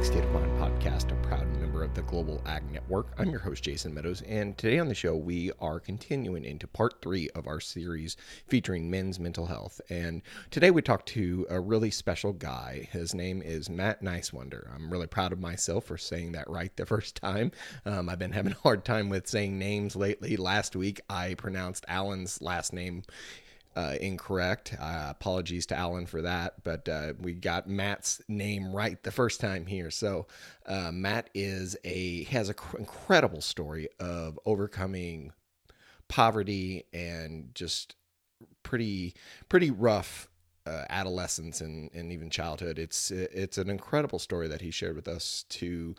Back State of Mind podcast, a proud member of the Global Ag Network. I'm your host, Jason Meadows, and today on the show, we are continuing into part three of our series featuring men's mental health. And today we talk to a really special guy. His name is Matt Nicewonder. I'm really proud of myself for saying that right the first time. Um, I've been having a hard time with saying names lately. Last week, I pronounced Alan's last name uh, incorrect. Uh, apologies to Alan for that, but uh, we got Matt's name right the first time here. So uh, Matt is a has an cr- incredible story of overcoming poverty and just pretty pretty rough uh, adolescence and, and even childhood. It's it's an incredible story that he shared with us to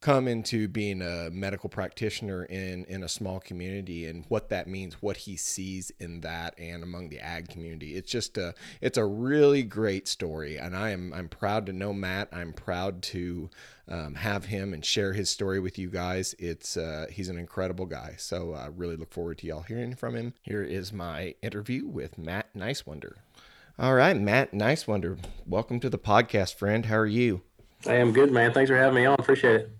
come into being a medical practitioner in in a small community and what that means what he sees in that and among the ag community. It's just a it's a really great story and i am i'm proud to know matt. I'm proud to um, have him and share his story with you guys. It's uh, he's an incredible guy. So i really look forward to y'all hearing from him. Here is my interview with matt Nicewonder all right matt Nicewonder welcome to the podcast friend. How are you? I am good, man. Thanks for having me on. Appreciate it.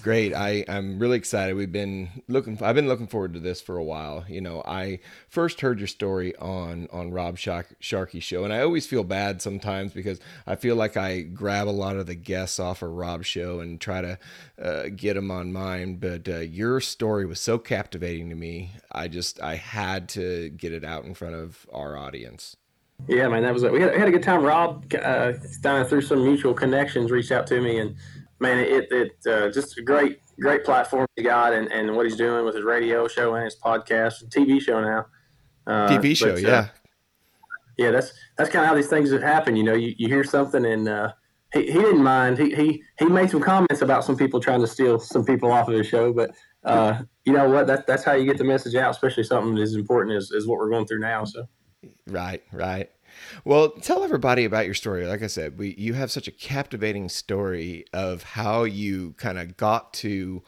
Great. I, I'm really excited. We've been looking I've been looking forward to this for a while. You know, I first heard your story on on Rob Sharkey, show and I always feel bad sometimes because I feel like I grab a lot of the guests off of Rob's show and try to uh, get them on mine, but uh, your story was so captivating to me. I just I had to get it out in front of our audience. Yeah, man, that was we had, had a good time. Rob, uh, down through some mutual connections, reached out to me and man, it it uh, just a great great platform he got and, and what he's doing with his radio show and his podcast and TV show now. Uh, TV show, but, uh, yeah, yeah. That's that's kind of how these things happen. You know, you, you hear something and uh, he, he didn't mind. He, he he made some comments about some people trying to steal some people off of his show, but uh, you know what? That that's how you get the message out, especially something as important as, as what we're going through now. So, right, right. Well, tell everybody about your story. Like I said, we you have such a captivating story of how you kind of got to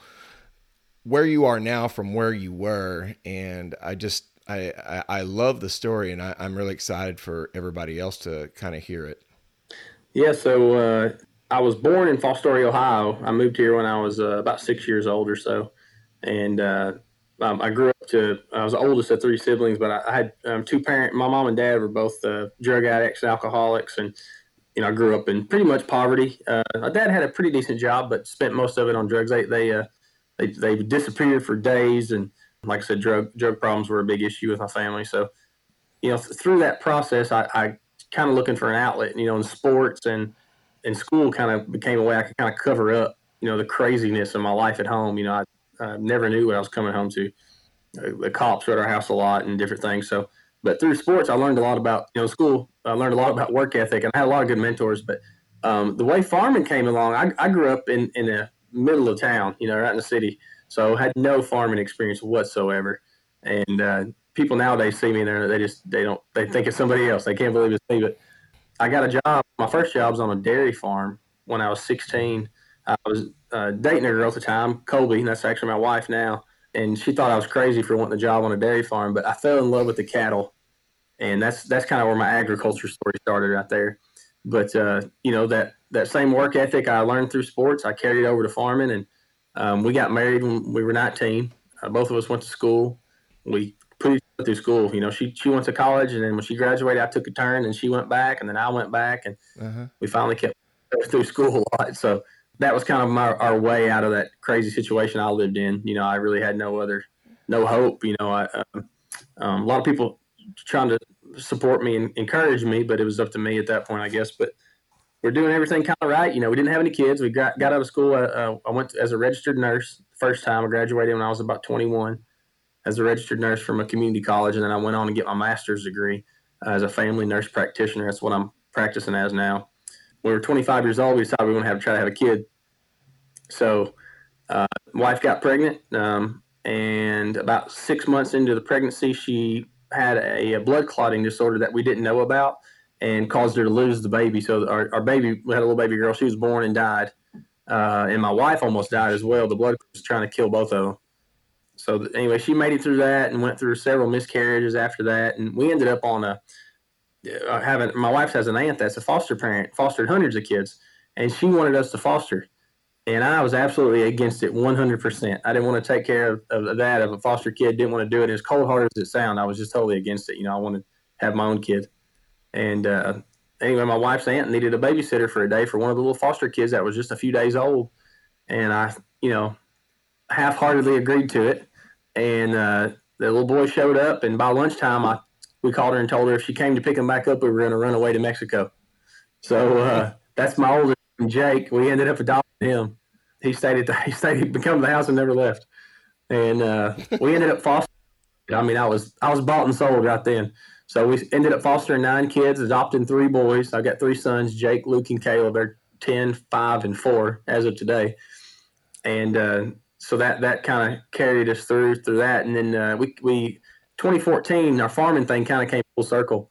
where you are now from where you were, and I just I I, I love the story, and I, am really excited for everybody else to kind of hear it. Yeah. So uh, I was born in Fostoria, Ohio. I moved here when I was uh, about six years old or so, and uh, um, I grew up to I was the oldest of three siblings, but I, I had um, two parents. My mom and dad were both uh, drug addicts and alcoholics, and you know I grew up in pretty much poverty. Uh, my dad had a pretty decent job, but spent most of it on drugs. They they uh, they they disappeared for days, and like I said, drug drug problems were a big issue with my family. So you know th- through that process, I, I kind of looking for an outlet. You know, in sports and in school, kind of became a way I could kind of cover up you know the craziness of my life at home. You know, I I never knew what I was coming home to. The cops were at our house a lot and different things. So, but through sports, I learned a lot about you know school. I learned a lot about work ethic, and I had a lot of good mentors. But um, the way farming came along, I, I grew up in in the middle of town, you know, right in the city, so had no farming experience whatsoever. And uh, people nowadays see me there, they just they don't they think it's somebody else. They can't believe it's me. But I got a job. My first job was on a dairy farm when I was 16. I was uh, dating a girl at the time, Colby, and that's actually my wife now. And she thought I was crazy for wanting a job on a dairy farm, but I fell in love with the cattle, and that's that's kind of where my agriculture story started right there. But uh, you know that that same work ethic I learned through sports, I carried over to farming, and um, we got married when we were 19. Uh, both of us went to school. We put each other through school. You know, she she went to college, and then when she graduated, I took a turn, and she went back, and then I went back, and uh-huh. we finally kept through school a lot. So that was kind of my, our way out of that crazy situation I lived in. You know, I really had no other, no hope. You know, I, um, um, a lot of people trying to support me and encourage me, but it was up to me at that point, I guess. But we're doing everything kind of right. You know, we didn't have any kids. We got, got out of school. Uh, I went to, as a registered nurse first time. I graduated when I was about 21 as a registered nurse from a community college. And then I went on to get my master's degree uh, as a family nurse practitioner. That's what I'm practicing as now. We were 25 years old, we decided we want to have try to have a kid. So, uh, wife got pregnant, um, and about six months into the pregnancy, she had a, a, blood clotting disorder that we didn't know about and caused her to lose the baby. So our, our baby, we had a little baby girl. She was born and died, uh, and my wife almost died as well. The blood was trying to kill both of them. So anyway, she made it through that and went through several miscarriages after that, and we ended up on a uh, having. My wife has an aunt that's a foster parent, fostered hundreds of kids, and she wanted us to foster and I was absolutely against it 100%. I didn't want to take care of, of that. of a foster kid didn't want to do it, as cold hearted as it sounds, I was just totally against it. You know, I wanted to have my own kid. And uh, anyway, my wife's aunt needed a babysitter for a day for one of the little foster kids that was just a few days old. And I, you know, half heartedly agreed to it. And uh, the little boy showed up, and by lunchtime, I we called her and told her if she came to pick him back up, we were going to run away to Mexico. So uh, that's my oldest Jake. We ended up adopting him. He stayed at the, he stayed he became the house and never left. And uh, we ended up fostering. I mean, I was I was bought and sold right then. So we ended up fostering nine kids, adopting three boys. I've got three sons, Jake, Luke, and Caleb. They're 10, 5, and 4 as of today. And uh, so that that kind of carried us through through that. And then uh, we, we 2014, our farming thing kind of came full circle.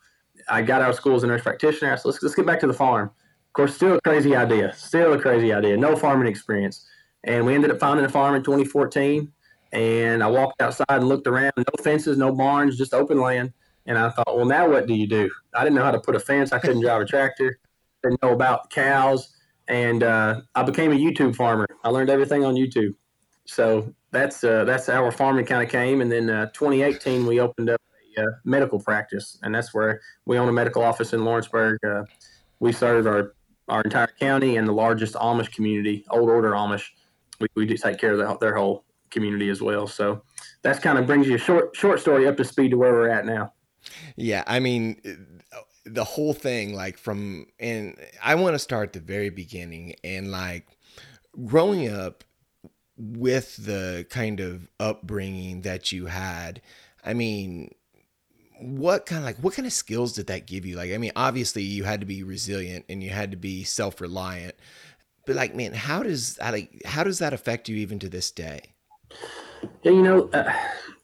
I got out of school as a nurse practitioner. Said, let's, let's get back to the farm. Of course, still a crazy idea. Still a crazy idea. No farming experience. And we ended up finding a farm in 2014. And I walked outside and looked around. No fences, no barns, just open land. And I thought, well, now what do you do? I didn't know how to put a fence. I couldn't drive a tractor. Didn't know about cows. And uh, I became a YouTube farmer. I learned everything on YouTube. So that's uh, that's how our farming kind of came. And then uh, 2018, we opened up a uh, medical practice, and that's where we own a medical office in Lawrenceburg. Uh, we serve our our entire county and the largest Amish community, Old Order Amish. We, we do take care of the, their whole community as well. So that's kind of brings you a short short story up to speed to where we're at now. Yeah, I mean the whole thing like from and I want to start the very beginning and like growing up with the kind of upbringing that you had. I mean, what kind of like what kind of skills did that give you? Like, I mean, obviously you had to be resilient and you had to be self reliant, but like, man, how does that like how does that affect you even to this day? Yeah, you know, uh,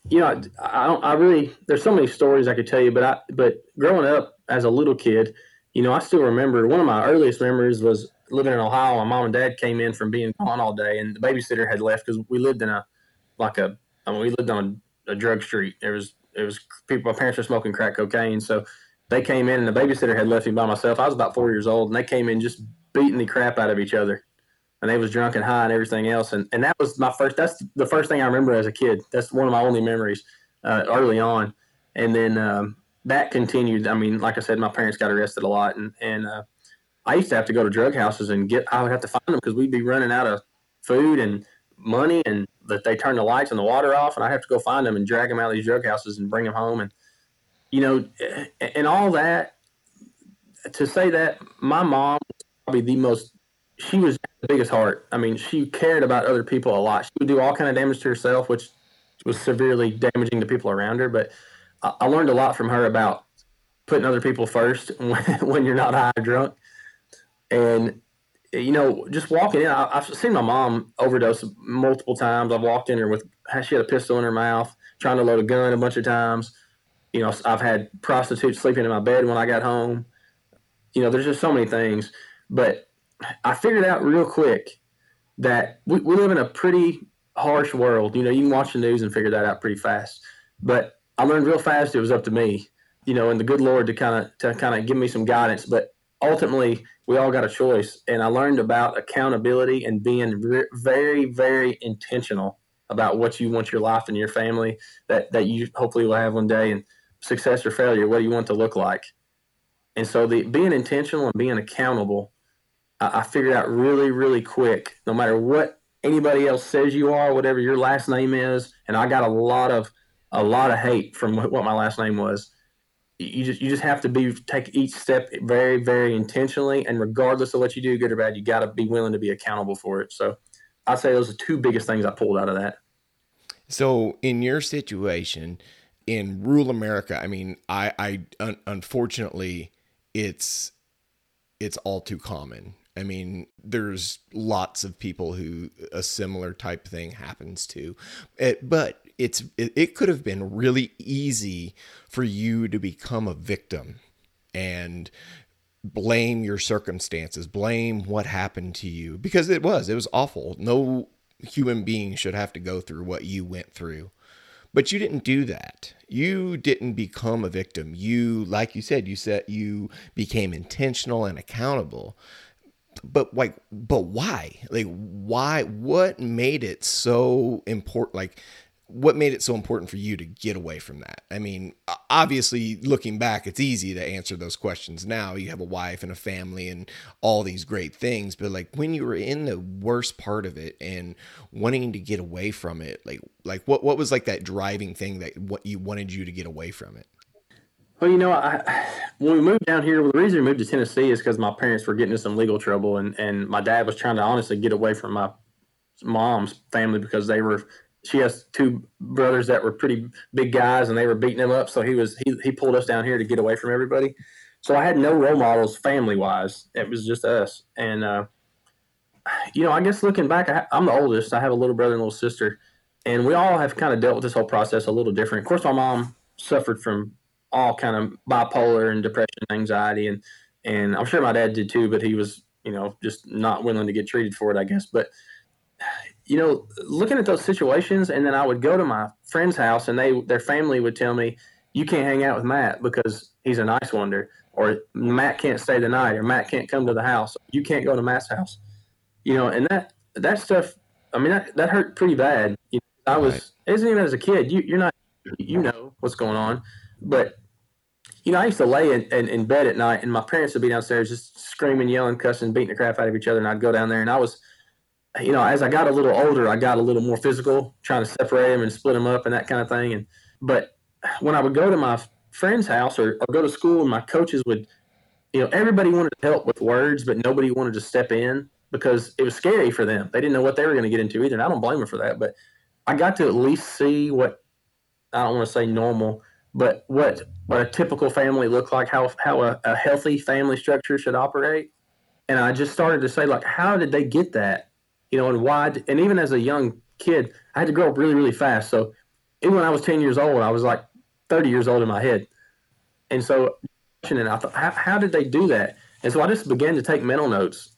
you know, I don't. I really there's so many stories I could tell you, but I but growing up as a little kid, you know, I still remember one of my earliest memories was living in Ohio. My mom and dad came in from being gone all day, and the babysitter had left because we lived in a like a I mean, we lived on a drug street. There was it was people. My parents were smoking crack cocaine, so they came in, and the babysitter had left me by myself. I was about four years old, and they came in just beating the crap out of each other, and they was drunk and high and everything else. And and that was my first. That's the first thing I remember as a kid. That's one of my only memories uh, early on, and then um, that continued. I mean, like I said, my parents got arrested a lot, and and uh, I used to have to go to drug houses and get. I would have to find them because we'd be running out of food and money and that they turn the lights and the water off and I have to go find them and drag them out of these drug houses and bring them home. And you know and all that to say that my mom was probably the most she was the biggest heart. I mean she cared about other people a lot. She would do all kind of damage to herself which was severely damaging to people around her but I, learned a lot from her about putting other people first when, when you're not high drunk and you know, just walking in, I, have seen my mom overdose multiple times. I've walked in her with, she had a pistol in her mouth, trying to load a gun a bunch of times. You know, I've had prostitutes sleeping in my bed when I got home. You know, there's just so many things. But I figured out real quick that we, we live in a pretty harsh world. You know, you can watch the news and figure that out pretty fast. But I learned real fast it was up to me, you know, and the good Lord to kind of to kind of give me some guidance. But ultimately, we all got a choice. And I learned about accountability and being re- very, very intentional about what you want your life and your family that, that you hopefully will have one day and success or failure, what do you want to look like? And so the being intentional and being accountable, I, I figured out really, really quick, no matter what anybody else says you are, whatever your last name is, and I got a lot of a lot of hate from what, what my last name was you just you just have to be take each step very very intentionally and regardless of what you do good or bad you got to be willing to be accountable for it so i'd say those are two biggest things i pulled out of that so in your situation in rural america i mean i i un- unfortunately it's it's all too common. I mean, there's lots of people who a similar type thing happens to. It, but it's it, it could have been really easy for you to become a victim and blame your circumstances, blame what happened to you because it was it was awful. No human being should have to go through what you went through. But you didn't do that. You didn't become a victim. You like you said, you said you became intentional and accountable. But like but why? Like why what made it so important like what made it so important for you to get away from that? I mean, obviously, looking back, it's easy to answer those questions now. You have a wife and a family and all these great things, but like when you were in the worst part of it and wanting to get away from it, like like what what was like that driving thing that what you wanted you to get away from it? Well, you know, I, when we moved down here, well, the reason we moved to Tennessee is because my parents were getting into some legal trouble, and and my dad was trying to honestly get away from my mom's family because they were she has two brothers that were pretty big guys and they were beating him up. So he was he he pulled us down here to get away from everybody. So I had no role models family wise. It was just us. And uh, you know, I guess looking back, I, am the oldest. I have a little brother and little sister, and we all have kind of dealt with this whole process a little different. Of course, my mom suffered from all kind of bipolar and depression, anxiety, and and I'm sure my dad did too. But he was, you know, just not willing to get treated for it, I guess. But you know, looking at those situations, and then I would go to my friend's house, and they their family would tell me, "You can't hang out with Matt because he's a Nicewonder," or "Matt can't stay the night," or "Matt can't come to the house." You can't go to Matt's house. You know, and that that stuff. I mean, that, that hurt pretty bad. You know, I was, right. isn't even as a kid. You you're not, you know what's going on, but you know, I used to lay in, in, in, bed at night and my parents would be downstairs just screaming, yelling, cussing, beating the crap out of each other. And I'd go down there and I was, you know, as I got a little older, I got a little more physical, trying to separate them and split them up and that kind of thing. And but when I would go to my friend's house or, or go to school, and my coaches would, you know, everybody wanted to help with words, but nobody wanted to step in because it was scary for them. They didn't know what they were going to get into either, and I don't blame them for that. But I got to at least see what I don't want to say normal, but what what a typical family looked like, how how a, a healthy family structure should operate. And I just started to say, like, how did they get that? You know, and why, and even as a young kid, I had to grow up really, really fast. So even when I was 10 years old, I was like 30 years old in my head. And so, and I thought, how, how did they do that? And so I just began to take mental notes,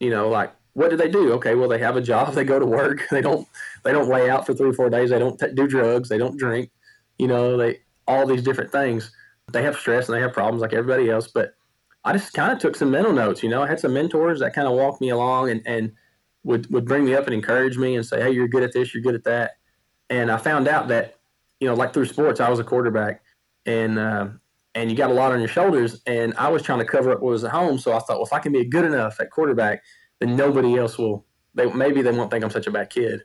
you know, like, what do they do? Okay, well, they have a job. They go to work. They don't. They don't lay out for three or four days. They don't t- do drugs. They don't drink. You know, they all these different things. They have stress and they have problems like everybody else. But I just kind of took some mental notes. You know, I had some mentors that kind of walked me along and and would would bring me up and encourage me and say, "Hey, you're good at this, you're good at that." And I found out that you know, like through sports, I was a quarterback, and uh, and you got a lot on your shoulders, and I was trying to cover up what was at home. So I thought, well, if I can be good enough at quarterback, then nobody else will. They maybe they won't think I'm such a bad kid,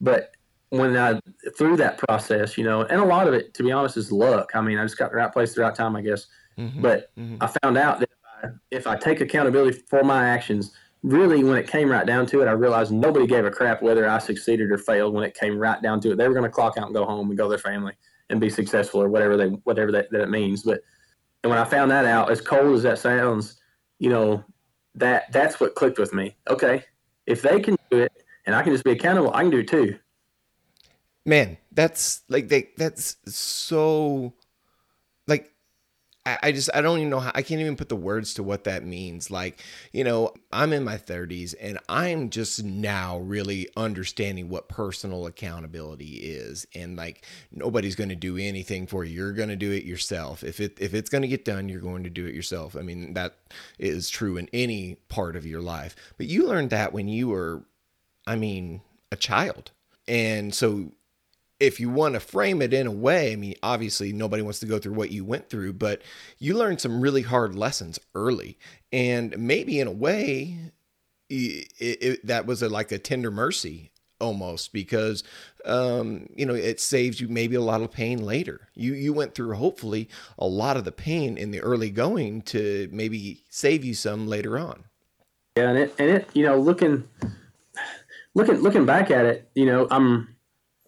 but when I through that process, you know, and a lot of it, to be honest, is luck. I mean, I just got the right place, the right time, I guess. Mm-hmm. But mm-hmm. I found out that if I, if I take accountability for my actions, really, when it came right down to it, I realized nobody gave a crap whether I succeeded or failed. When it came right down to it, they were going to clock out and go home and go to their family and be successful or whatever they whatever that, that it means. But and when I found that out, as cold as that sounds, you know, that that's what clicked with me. Okay, if they can do it and I can just be accountable, I can do it too. Man, that's like they that's so like I just I don't even know how I can't even put the words to what that means. Like, you know, I'm in my 30s and I'm just now really understanding what personal accountability is. And like nobody's going to do anything for you. You're going to do it yourself. If it if it's going to get done, you're going to do it yourself. I mean, that is true in any part of your life. But you learned that when you were I mean, a child. And so if you want to frame it in a way, I mean, obviously nobody wants to go through what you went through, but you learned some really hard lessons early. And maybe in a way, it, it, that was a, like a tender mercy almost because um, you know it saves you maybe a lot of pain later. You you went through hopefully a lot of the pain in the early going to maybe save you some later on. Yeah, and it and it you know looking looking looking back at it, you know I'm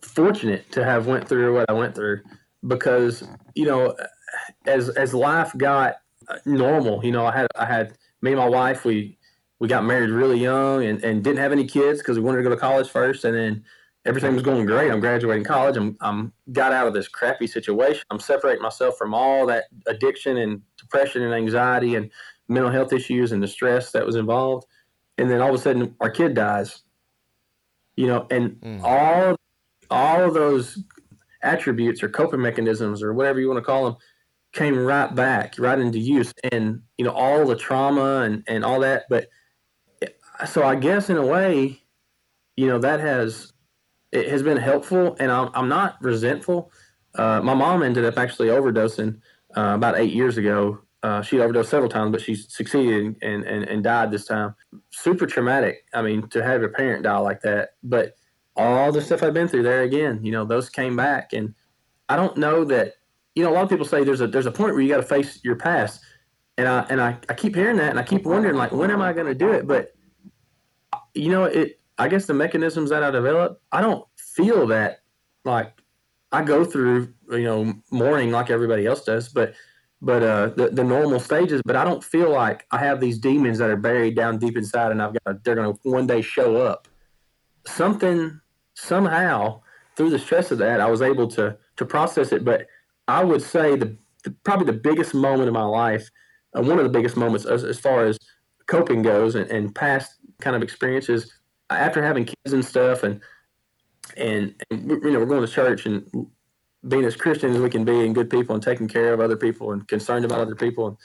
fortunate to have went through what I went through because you know as as life got normal, you know I had I had me and my wife, we we got married really young and, and didn't have any kids because we wanted to go to college first, and then everything was going great. I'm graduating college. I'm I'm got out of this crappy situation. I'm separating myself from all that addiction and depression and anxiety and mental health issues and the stress that was involved. And then all of a sudden, our kid dies. You know, and mm. all all of those attributes or coping mechanisms or whatever you want to call them came right back right into use and you know all the trauma and and all that but so i guess in a way you know that has it has been helpful and i'm, I'm not resentful. Uh, my mom ended up actually overdosing uh, about eight years ago. Uh, she overdosed several times but she succeeded and, and and died this time. Super traumatic i mean to have your parent die like that but all the stuff I've been through there again, you know, those came back. And I don't know that, you know, a lot of people say there's a there's a point where you got to face your past. And I and I, I keep hearing that and I keep wondering like when am I going to do it? But you know, it I guess the mechanisms that I developed, I don't feel that like I go through, you know, mourning like everybody else does, but but uh, the, the normal stages. But I don't feel like I have these demons that are buried down deep inside, and I've got they're going to one day show up. Something somehow through the stress of that, I was able to to process it. But I would say the, the probably the biggest moment of my life, uh, one of the biggest moments as, as far as coping goes, and, and, past kind of experiences after having kids and stuff, and and, and you know we're going to church and being as Christian as we can be, and good people, and taking care of other people, and concerned about other people. And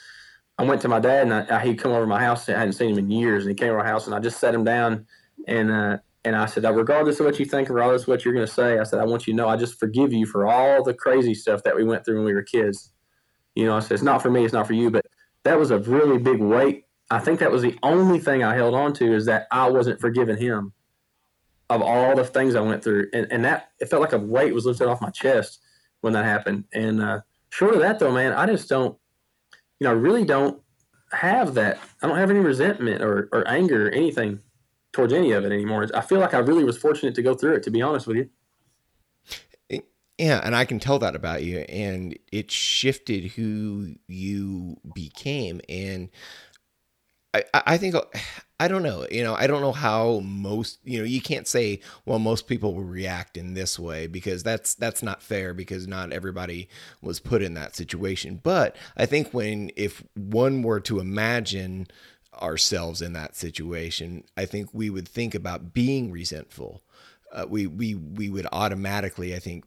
I went to my dad, and I, I, he'd come over to my house. I hadn't seen him in years, and he came over my house, and I just sat him down and. Uh, and I said, regardless of what you think, regardless of what you're going to say, I said, I want you to know I just forgive you for all the crazy stuff that we went through when we were kids. You know, I said, it's not for me, it's not for you. But that was a really big weight. I think that was the only thing I held on to is that I wasn't forgiving him of all the things I went through. And, and that, it felt like a weight was lifted off my chest when that happened. And uh, short of that, though, man, I just don't, you know, I really don't have that. I don't have any resentment or, or anger or anything towards any of it anymore. I feel like I really was fortunate to go through it, to be honest with you. Yeah, and I can tell that about you, and it shifted who you became. And I, I think I don't know. You know, I don't know how most. You know, you can't say well most people will react in this way because that's that's not fair because not everybody was put in that situation. But I think when if one were to imagine ourselves in that situation, I think we would think about being resentful. Uh, we we we would automatically, I think,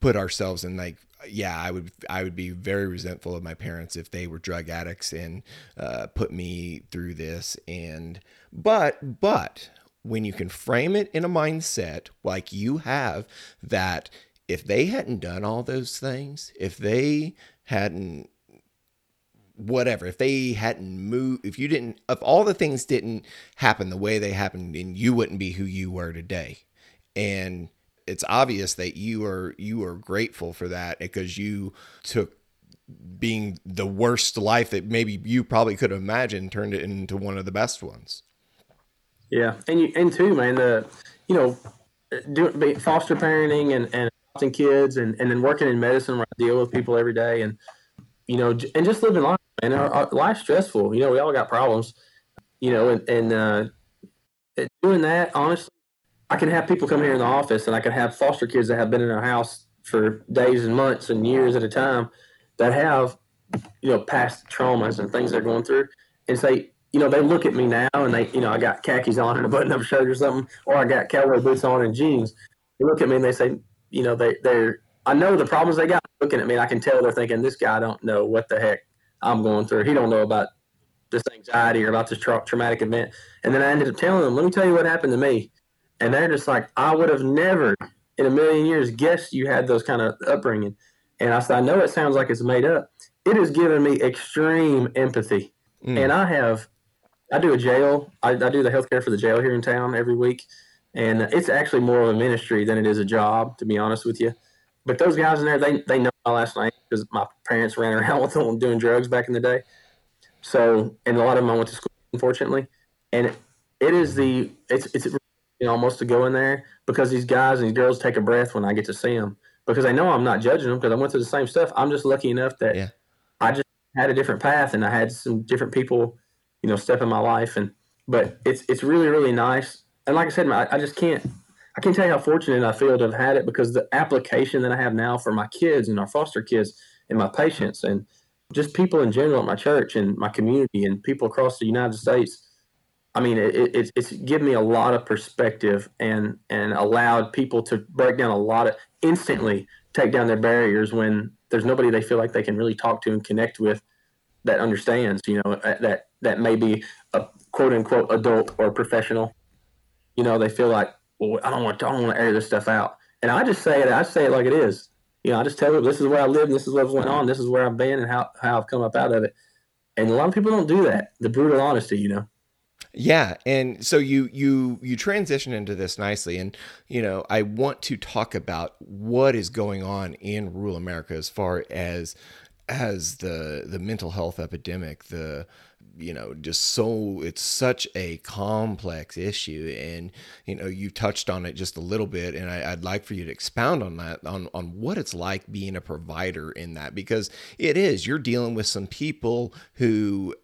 put ourselves in like, yeah, I would I would be very resentful of my parents if they were drug addicts and uh, put me through this. And but but when you can frame it in a mindset like you have, that if they hadn't done all those things, if they hadn't whatever. If they hadn't moved if you didn't if all the things didn't happen the way they happened then you wouldn't be who you were today. And it's obvious that you are you are grateful for that because you took being the worst life that maybe you probably could have imagined turned it into one of the best ones. Yeah. And you and too man the you know doing foster parenting and and adopting kids and and then working in medicine where i deal with people every day and you know and just living life and our, our, life's stressful. You know, we all got problems. You know, and, and uh, doing that, honestly, I can have people come here in the office, and I can have foster kids that have been in our house for days and months and years at a time that have, you know, past traumas and things they're going through, and say, you know, they look at me now and they, you know, I got khakis on and a button-up shirt or something, or I got cowboy boots on and jeans. They look at me and they say, you know, they they're I know the problems they got looking at me. I can tell they're thinking this guy don't know what the heck I'm going through. He don't know about this anxiety or about this tra- traumatic event. And then I ended up telling them, let me tell you what happened to me. And they're just like, I would have never in a million years guessed you had those kind of upbringing. And I said, I know it sounds like it's made up. It has given me extreme empathy. Mm. And I have, I do a jail. I, I do the healthcare for the jail here in town every week. And it's actually more of a ministry than it is a job, to be honest with you. But those guys in there, they, they know my last name because my parents ran around with them doing drugs back in the day. So, and a lot of them I went to school, unfortunately. And it, it is the, it's, it's you know, almost to go in there because these guys and these girls take a breath when I get to see them because they know I'm not judging them because I went through the same stuff. I'm just lucky enough that yeah. I just had a different path and I had some different people, you know, step in my life. And but it's it's really really nice. And like I said, I, I just can't I can't tell you how fortunate I feel to have had it because the application that I have now for my kids and our foster kids and my patients and just people in general at my church and my community and people across the United States. I mean, it, it, it's given me a lot of perspective and and allowed people to break down a lot of instantly take down their barriers when there's nobody they feel like they can really talk to and connect with that understands. You know that that may be a quote unquote adult or professional. You know, they feel like, well, I don't want to, I don't want to air this stuff out. And I just say it, I say it like it is. You know, I just tell them this is where I live, this is what's going on, this is where I've been, and how how I've come up out of it. And a lot of people don't do that. The brutal honesty, you know. Yeah, and so you you you transition into this nicely, and you know I want to talk about what is going on in rural America as far as as the the mental health epidemic, the you know just so it's such a complex issue and you know you touched on it just a little bit and I, would like for you to expound on that on on what it's like being a provider in that because it is you're dealing with some people who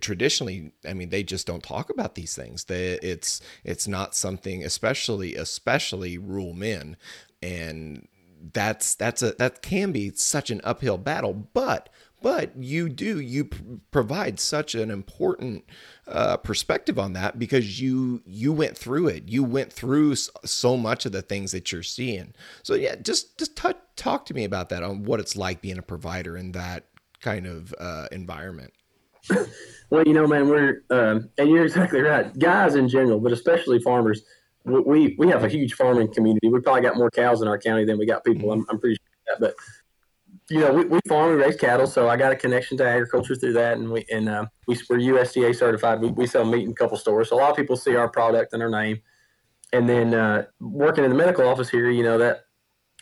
traditionally i mean they just don't talk about these things they, it's it's not something especially especially rural men and that's that's a that can be such an uphill battle but but you do you provide such an important uh, perspective on that because you you went through it. You went through so much of the things that you're seeing. So yeah just just t- talk to me about that on what it's like being a provider in that kind of uh, environment. Well you know man we're um, and you're exactly right. Guys in general but especially farmers we we have a huge farming community. We probably got more cows in our county than we got people. I'm, I'm pretty sure that but you know, we, we farm, we raise cattle, so I got a connection to agriculture through that, and we and uh, we, we're USDA certified. We, we sell meat in a couple stores, so a lot of people see our product and our name. And then uh, working in the medical office here, you know that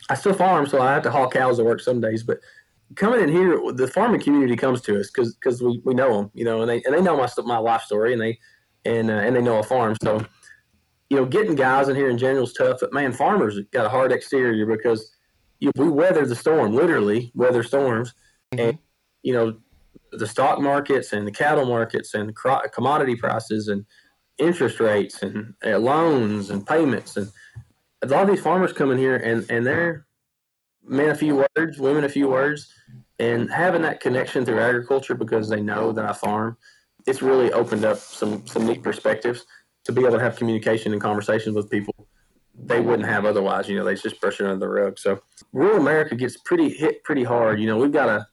I still farm, so I have to haul cows to work some days. But coming in here, the farming community comes to us because because we, we know them, you know, and they and they know my my life story, and they and uh, and they know a farm, so you know, getting guys in here in general is tough. But man, farmers got a hard exterior because you know, we weather the storm, literally weather storms, mm-hmm. and you know the stock markets and the cattle markets and commodity prices and interest rates and uh, loans and payments and a lot of these farmers come in here and and they're men a few words, women a few words, and having that connection through agriculture because they know that I farm, it's really opened up some some neat perspectives to be able to have communication and conversations with people they wouldn't have otherwise. You know, they just brush it under the rug. So rural America gets pretty hit pretty hard. You know, we've got a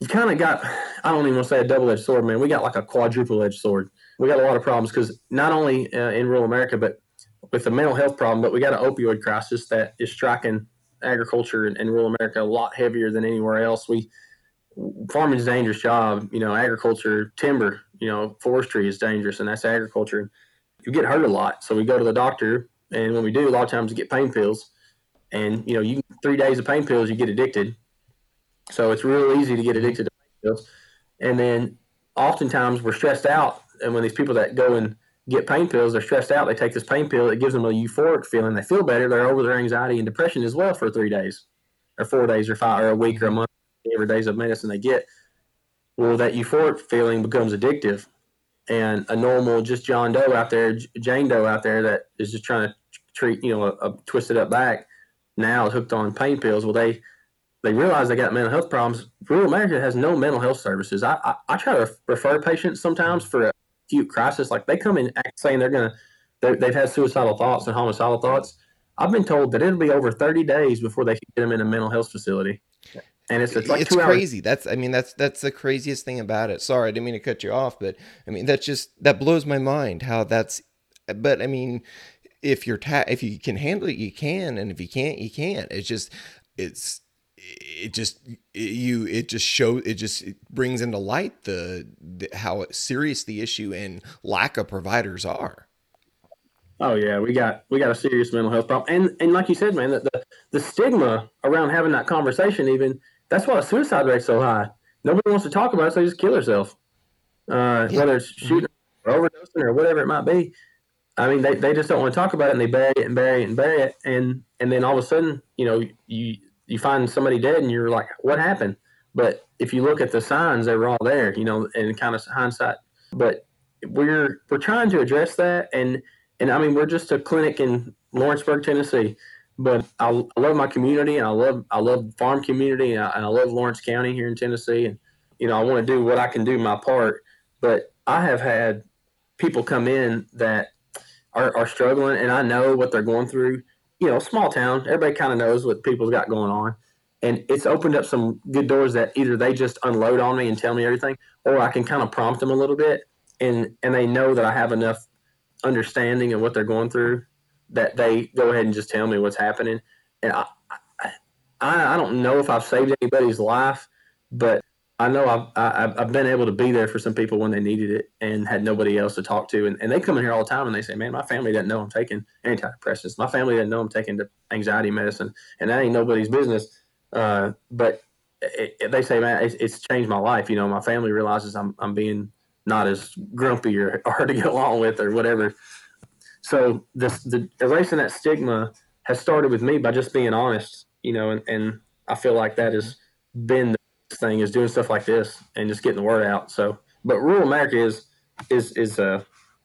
we've kind of got I don't even want to say a double edged sword, man. We got like a quadruple edged sword. We got a lot of problems because not only uh, in rural America, but with the mental health problem, but we got an opioid crisis that is striking agriculture in, in rural America a lot heavier than anywhere else. We farming is a dangerous job. You know, agriculture, timber, you know, forestry is dangerous, and that's agriculture. You get hurt a lot, so we go to the doctor and when we do, a lot of times we get pain pills, and you know, you three days of pain pills, you get addicted. So it's real easy to get addicted to pain pills. And then oftentimes we're stressed out, and when these people that go and get pain pills, they're stressed out. They take this pain pill, it gives them a euphoric feeling. They feel better. They're over their anxiety and depression as well for three days, or four days, or five, or a week, or a month, whatever days of medicine they get. Well, that euphoric feeling becomes addictive, and a normal just John Doe out there, Jane Doe out there that is just trying to treat, you know, a, a twisted up back now is hooked on pain pills. Well, they they realize they got mental health problems. Rural America has no mental health services. I, I, I try to refer patients sometimes for a acute crisis. Like they come in saying they're going to, they've had suicidal thoughts and homicidal thoughts. I've been told that it'll be over 30 days before they can get them in a mental health facility. And it's, it's like it's crazy. Hours. That's I mean that's that's the craziest thing about it. Sorry, I didn't mean to cut you off, but I mean that's just that blows my mind how that's. But I mean, if you're ta- if you can handle it, you can, and if you can't, you can't. It's just it's it just it, you it just shows it just it brings into light the, the how serious the issue and lack of providers are. Oh yeah, we got we got a serious mental health problem, and and like you said, man, the the, the stigma around having that conversation, even that's why suicide rate's so high. Nobody wants to talk about it, so they just kill themselves. Uh, yeah. Whether it's shooting or overdosing or whatever it might be. I mean, they, they just don't want to talk about it, and they bury it and bury it and bury it, and and then all of a sudden, you know, you you find somebody dead, and you're like, what happened? But if you look at the signs, they were all there, you know, and kind of hindsight but we're we're trying to address that, and and I mean we're just a clinic in Lawrenceburg, Tennessee, but I, I love my community, and I love I love farm community, and I, and I love Lawrence County here in Tennessee, and you know I want to do what I can do my part, but I have had people come in that are, are struggling, and I know what they're going through. You know, small town, everybody kind of knows what people's got going on and it's opened up some good doors that either they just unload on me and tell me everything or i can kind of prompt them a little bit and and they know that I have enough understanding of what they're going through that they go ahead and just tell me what's happening. And I, I, I don't know if I've saved anybody's life, but I know I've, I've, I've been able to be there for some people when they needed it and had nobody else to talk to. And, and they come in here all the time and they say, man, my family doesn't know I'm taking antidepressants. My family doesn't know I'm taking anxiety medicine and that ain't nobody's business. Uh, but it, it, they say, man, it's, it's, changed my life. You know, my family realizes I'm, I'm being not as grumpy or hard to get along with or whatever. So this the erasing that stigma has started with me by just being honest, you know, and, and I feel like that has been the thing is doing stuff like this and just getting the word out. So, but rural America is is is uh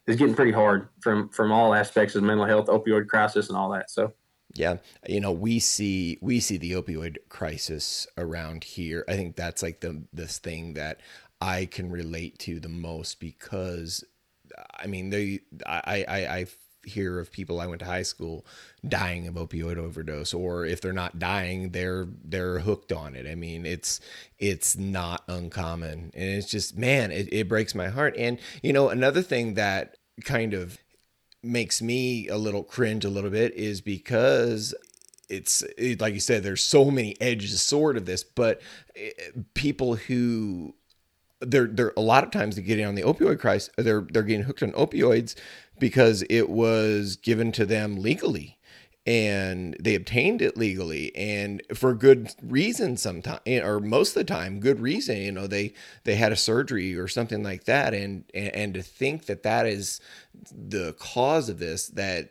is getting pretty hard from from all aspects of mental health, opioid crisis, and all that. So. Yeah, you know, we see we see the opioid crisis around here. I think that's like the this thing that I can relate to the most because I mean they I I, I hear of people I went to high school dying of opioid overdose or if they're not dying they're they're hooked on it. I mean it's it's not uncommon and it's just man it, it breaks my heart and you know another thing that kind of makes me a little cringe a little bit is because it's it, like you said there's so many edges sword of this but eh, people who they're they're a lot of times they're getting on the opioid crisis. They're they're getting hooked on opioids because it was given to them legally and they obtained it legally and for good reason sometimes eh, or most of the time good reason you know they they had a surgery or something like that and and, and to think that that is the cause of this that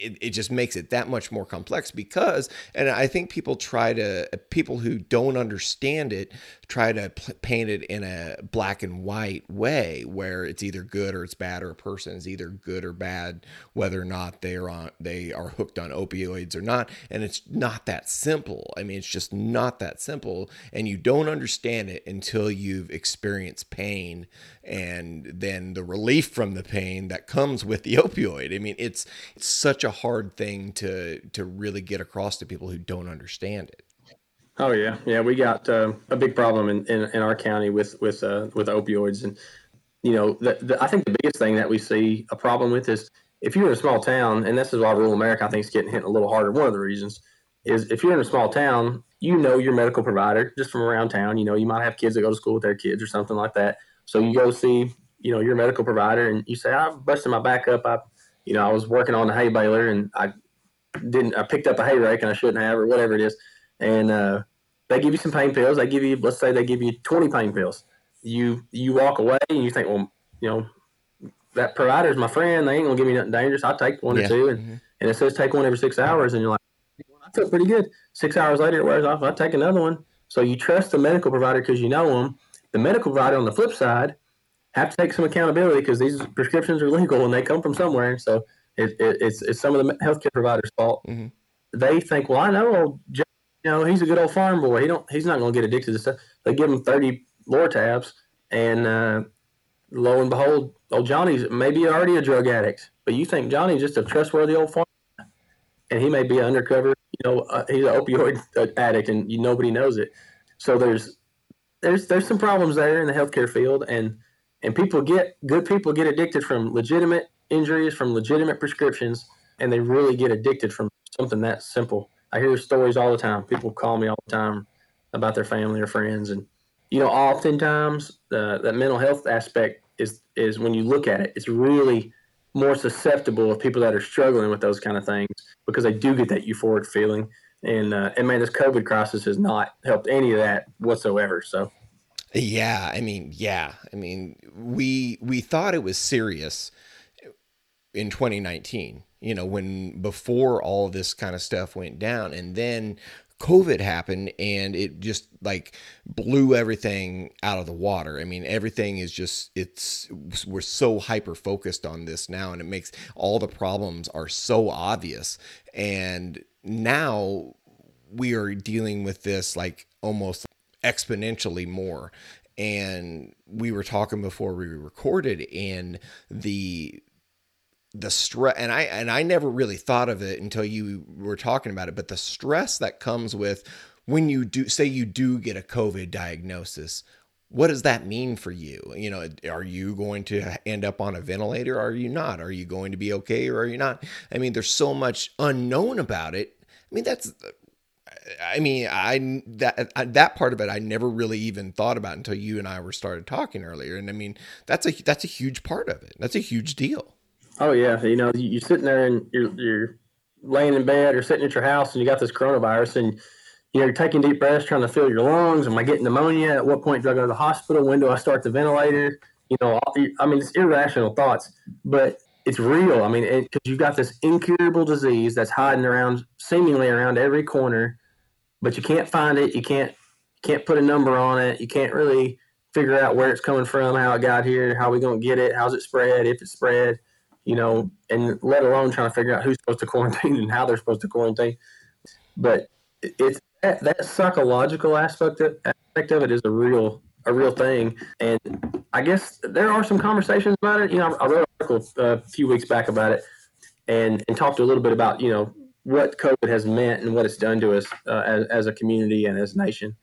it, it just makes it that much more complex because and i think people try to people who don't understand it try to paint it in a black and white way where it's either good or it's bad or a person is either good or bad whether or not they are on they are hooked on opioids or not. And it's not that simple. I mean it's just not that simple. And you don't understand it until you've experienced pain and then the relief from the pain that comes with the opioid. I mean it's, it's such a hard thing to to really get across to people who don't understand it Oh yeah, yeah. We got uh, a big problem in, in, in, our county with with uh, with opioids, and you know, the, the, I think the biggest thing that we see a problem with is if you're in a small town, and this is why rural America I think is getting hit a little harder. One of the reasons is if you're in a small town, you know your medical provider just from around town. You know, you might have kids that go to school with their kids or something like that. So you go see, you know, your medical provider, and you say, "I'm busting my back up. I, you know, I was working on the hay baler, and I didn't. I picked up a hay rake, and I shouldn't have, or whatever it is." and uh, they give you some pain pills. They give you, let's say, they give you twenty pain pills. You you walk away and you think, well, you know, that provider is my friend. They ain't gonna give me nothing dangerous. I'll take one yeah. or two, and mm-hmm. and it says take one every six hours, and you're like, I feel pretty good. Six hours later, it wears off. I take another one. So you trust the medical provider because you know them. The medical provider, on the flip side, have to take some accountability because these prescriptions are legal and they come from somewhere. So it, it, it's it's some of the healthcare providers' fault. Mm-hmm. They think, well, I know old Johnny, you know, he's a good old farm boy. He don't, he's not going to get addicted to stuff. They give him 30 Lortabs, and uh, lo and behold, old Johnny's maybe already a drug addict, but you think Johnny's just a trustworthy old farm, and he may be an undercover, you know, uh, he's an opioid addict, and you, nobody knows it. So there's, there's, there's some problems there in the healthcare field, and and people get good people get addicted from legitimate injuries, from legitimate prescriptions, and they really get addicted from something that simple I hear stories all the time. People call me all the time about their family or friends, and you know, oftentimes the that mental health aspect is is when you look at it, it's really more susceptible of people that are struggling with those kind of things because they do get that euphoric feeling. And uh, and man, this COVID crisis has not helped any of that whatsoever. So. Yeah, I mean, yeah, I mean, we we thought it was serious in 2019 you know, when before all this kind of stuff went down. And then COVID happened and it just like blew everything out of the water. I mean, everything is just, it's, we're so hyper focused on this now and it makes all the problems are so obvious. And now we are dealing with this like almost exponentially more. And we were talking before we recorded, and the the stress and i and i never really thought of it until you were talking about it but the stress that comes with when you do say you do get a covid diagnosis what does that mean for you? You know are you going to end up on a ventilator? Are you not? Are you going to be okay or are you not? I mean there's so much unknown about it. I mean that's I mean, I that uh, that part of it I never really even thought about until you and I were started talking earlier, and I mean that's a that's a huge part of it. That's a huge deal. Oh yeah, you know, you're sitting there and you're you're laying in bed or sitting at your house and you got this coronavirus and you know you're taking deep breaths trying to fill your lungs. Am I getting pneumonia? At what point do I go to the hospital? When do I start the ventilator? You know, I mean, it's irrational thoughts, but it's real. I mean, because you've got this incurable disease that's hiding around, seemingly around every corner, but you can't find it. You can't can't put a number on it. You can't really figure out where it's coming from, how it got here, how we gonna get it, how's it spread, if it spread you know, and let alone trying to figure out who's supposed to quarantine and how they're supposed to quarantine. But it's that, that psychological aspect of, aspect of it is a real a real thing. And I guess there are some conversations about it. You know, I wrote an article uh, a few weeks back about it and, and talked a little bit about, you know, what COVID has meant and what it's done to us uh, as, as a community and as a nation.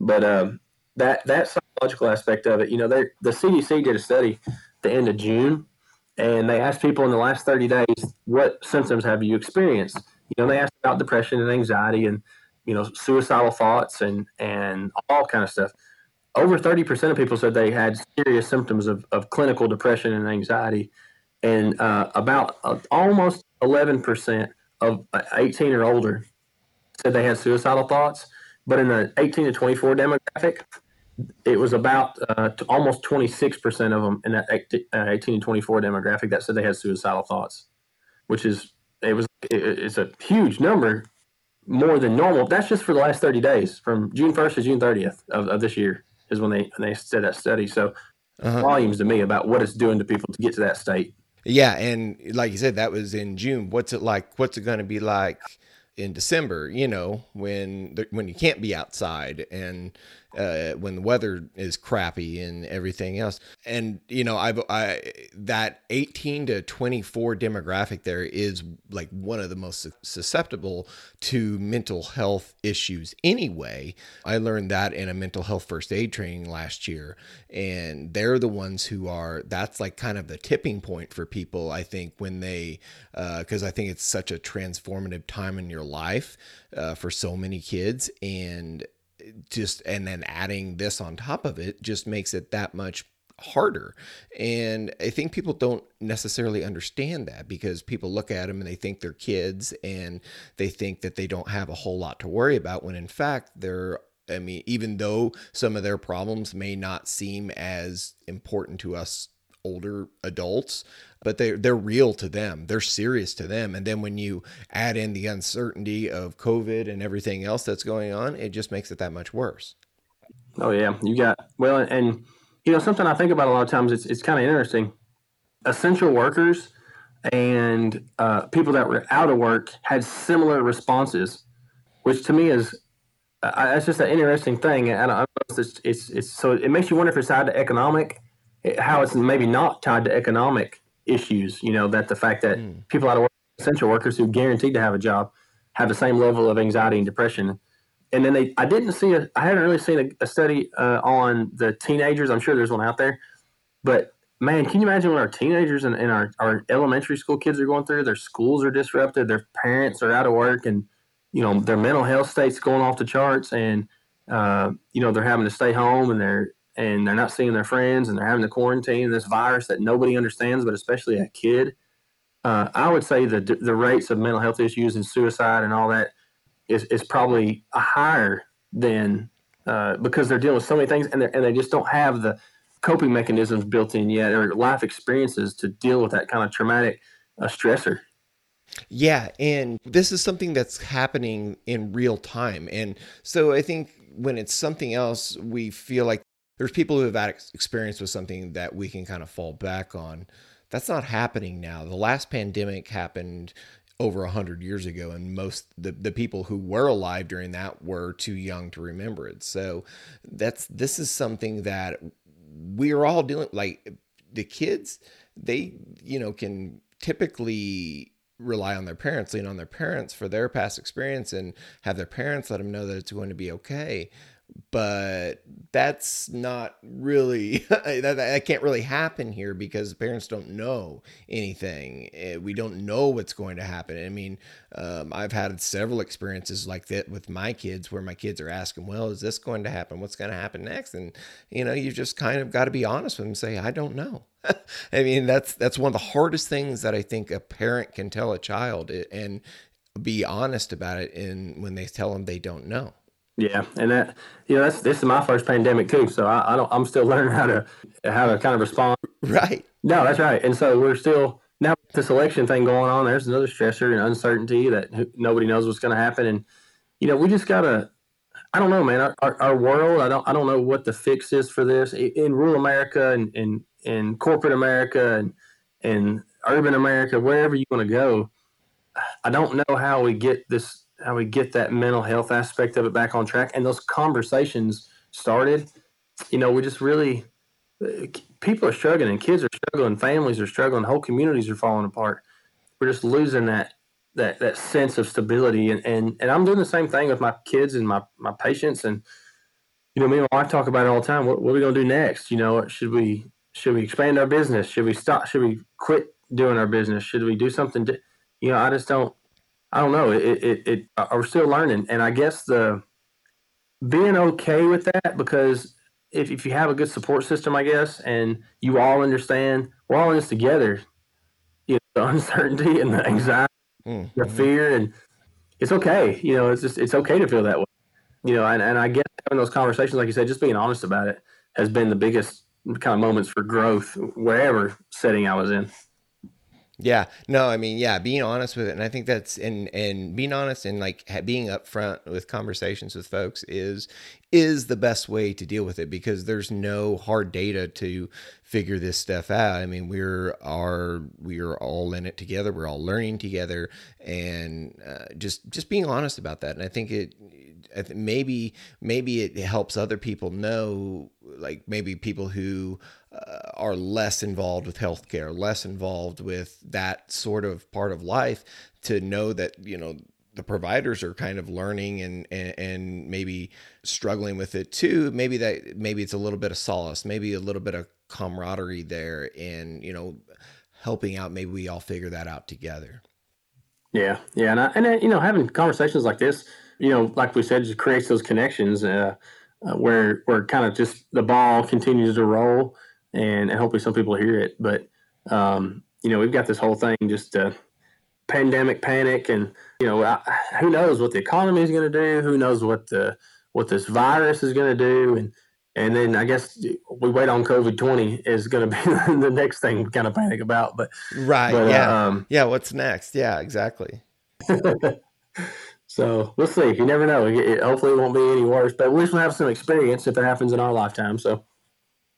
But um, that that psychological aspect of it, you know, the CDC did a study at the end of June and they asked people in the last 30 days what symptoms have you experienced you know they asked about depression and anxiety and you know suicidal thoughts and and all kind of stuff over 30% of people said they had serious symptoms of, of clinical depression and anxiety and uh, about uh, almost 11% of uh, 18 or older said they had suicidal thoughts but in the 18 to 24 demographic it was about uh, almost 26% of them in that uh, 18 to 24 demographic that said they had suicidal thoughts, which is it was it, it's a huge number, more than normal. That's just for the last 30 days, from June 1st to June 30th of, of this year is when they when they said that study. So uh-huh. volumes to me about what it's doing to people to get to that state. Yeah, and like you said, that was in June. What's it like? What's it going to be like in December? You know, when when you can't be outside and uh, when the weather is crappy and everything else. And you know, I've I that 18 to 24 demographic there is like one of the most susceptible to mental health issues anyway. I learned that in a mental health first aid training last year, and they're the ones who are that's like kind of the tipping point for people. I think when they because uh, I think it's such a transformative time in your life uh, for so many kids and just and then adding this on top of it just makes it that much harder. And I think people don't necessarily understand that because people look at them and they think they're kids and they think that they don't have a whole lot to worry about when in fact they're I mean, even though some of their problems may not seem as important to us older adults, but they they're real to them. They're serious to them. And then when you add in the uncertainty of COVID and everything else that's going on, it just makes it that much worse. Oh yeah, you got well, and you know something I think about a lot of times. It's it's kind of interesting. Essential workers and uh, people that were out of work had similar responses, which to me is uh, that's just an interesting thing. And I, it's, it's it's so it makes you wonder if it's tied to economic, how it's maybe not tied to economic issues. You know, that the fact that mm. people out of work, essential workers who guaranteed to have a job, have the same level of anxiety and depression. And then they, I didn't see a, I hadn't really seen a, a study uh, on the teenagers. I'm sure there's one out there, but man, can you imagine what our teenagers and, and our, our elementary school kids are going through? Their schools are disrupted. Their parents are out of work and, you know, their mental health state's going off the charts and, uh, you know, they're having to stay home and they're, and they're not seeing their friends and they're having to quarantine this virus that nobody understands, but especially a kid. Uh, I would say the the rates of mental health issues and suicide and all that is is probably higher than uh, because they're dealing with so many things and they and they just don't have the coping mechanisms built in yet or life experiences to deal with that kind of traumatic uh, stressor. Yeah, and this is something that's happening in real time. And so I think when it's something else, we feel like there's people who have had experience with something that we can kind of fall back on. That's not happening now. The last pandemic happened over 100 years ago and most the, the people who were alive during that were too young to remember it so that's this is something that we're all dealing like the kids they you know can typically rely on their parents lean on their parents for their past experience and have their parents let them know that it's going to be okay but that's not really that, that can't really happen here because parents don't know anything. Eh, we don't know what's going to happen. I mean um, i've had several experiences like that with my kids where my kids are asking well is this going to happen? What's going to happen next? And you know you just kind of got to be honest with them and say i don't know. I mean that's that's one of the hardest things that i think a parent can tell a child eh, and be honest about it in when they tell them they don't know yeah, and that you know that's this is my first pandemic too, so I, I don't I'm still learning how to how to kind of respond. Right. No, that's right, and so we're still now this election thing going on. There's another stressor and uncertainty that nobody knows what's going to happen, and you know we just gotta. I don't know, man. Our, our, our, world. I don't. I don't know what the fix is for this in rural America and in in corporate America and in urban America, wherever you want to go. I don't know how we get this how we get that mental health aspect of it back on track. And those conversations started you know we just really people are struggling and kids are struggling families are struggling whole communities are falling apart. We're just losing that that that sense of stability. And and, and i'm doing the same thing with my kids and my my patients. And you know me and my wife talk about it all the time. What, what are we going to do next? You know should we should we expand our business? Should we stop? Should we quit doing our business? Should we do something you know i just don't I don't know. It, it, it, we're still learning. And I guess the being okay with that because if, if you have a good support system, I guess, and you all understand, we're all in this together, you know, the uncertainty and the anxiety, mm-hmm. the fear, and it's okay. You know, it's just, it's okay to feel that way. You know, and, and I guess having those conversations, like you said, just being honest about it has been the biggest kind of moments for growth, wherever setting I was in. Yeah, no, I mean, yeah, being honest with it, and I think that's and and being honest and like being upfront with conversations with folks is is the best way to deal with it because there's no hard data to figure this stuff out. I mean, we're are we are all in it together. We're all learning together, and uh, just just being honest about that. And I think it maybe maybe it helps other people know, like maybe people who uh, are less involved with healthcare, less involved with that sort of part of life, to know that you know the providers are kind of learning and, and, and maybe struggling with it too. Maybe that maybe it's a little bit of solace, maybe a little bit of camaraderie there, and you know, helping out. Maybe we all figure that out together. Yeah, yeah, and I, and uh, you know, having conversations like this, you know, like we said, just creates those connections uh, uh, where where kind of just the ball continues to roll and, and hopefully some people hear it. But um, you know, we've got this whole thing just uh, pandemic panic, and you know, I, who knows what the economy is going to do? Who knows what the what this virus is going to do? And and then I guess we wait on COVID twenty is going to be the next thing we kind of panic about. But right, but, yeah, um, yeah. What's next? Yeah, exactly. so we'll see. You never know. It, hopefully, it won't be any worse. But we will have some experience if it happens in our lifetime. So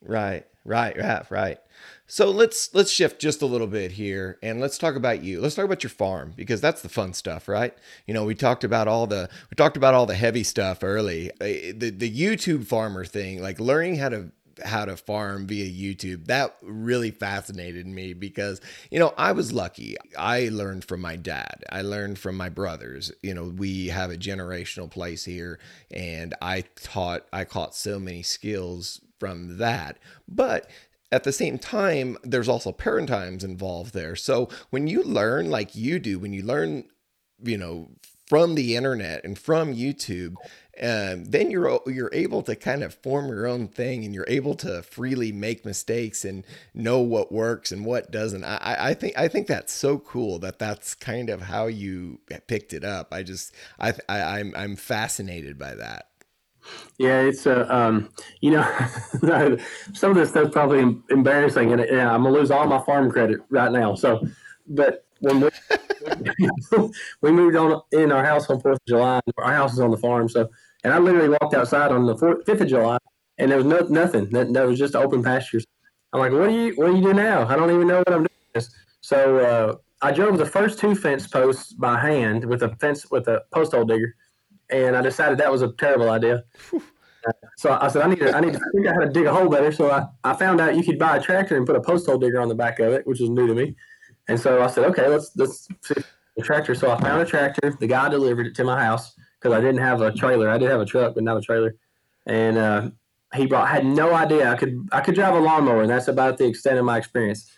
right. Right, right, right. So let's let's shift just a little bit here and let's talk about you. Let's talk about your farm because that's the fun stuff, right? You know, we talked about all the we talked about all the heavy stuff early. Uh, the the YouTube farmer thing, like learning how to how to farm via YouTube. That really fascinated me because, you know, I was lucky. I learned from my dad. I learned from my brothers. You know, we have a generational place here and I taught I caught so many skills from that. But at the same time, there's also paradigms involved there. So when you learn like you do, when you learn, you know, from the internet and from YouTube, um, then you're you're able to kind of form your own thing, and you're able to freely make mistakes and know what works and what doesn't. I, I think I think that's so cool that that's kind of how you picked it up. I just I, I I'm I'm fascinated by that. Yeah, it's uh, um, you know, some of this stuff's probably embarrassing, and, and I'm gonna lose all my farm credit right now. So, but when we we moved on in our house on Fourth of July. Our house is on the farm, so and I literally walked outside on the Fifth of July, and there was no nothing. There was just open pastures. I'm like, what do you what do you do now? I don't even know what I'm doing. So uh, I drove the first two fence posts by hand with a fence with a post hole digger, and I decided that was a terrible idea. so I said, I need to, I need to figure out how to dig a hole better. So I, I found out you could buy a tractor and put a post hole digger on the back of it, which was new to me. And so I said, okay, let's let's the tractor. So I found a tractor. The guy delivered it to my house because I didn't have a trailer. I did have a truck, but not a trailer. And uh, he brought had no idea I could I could drive a lawnmower, and that's about the extent of my experience.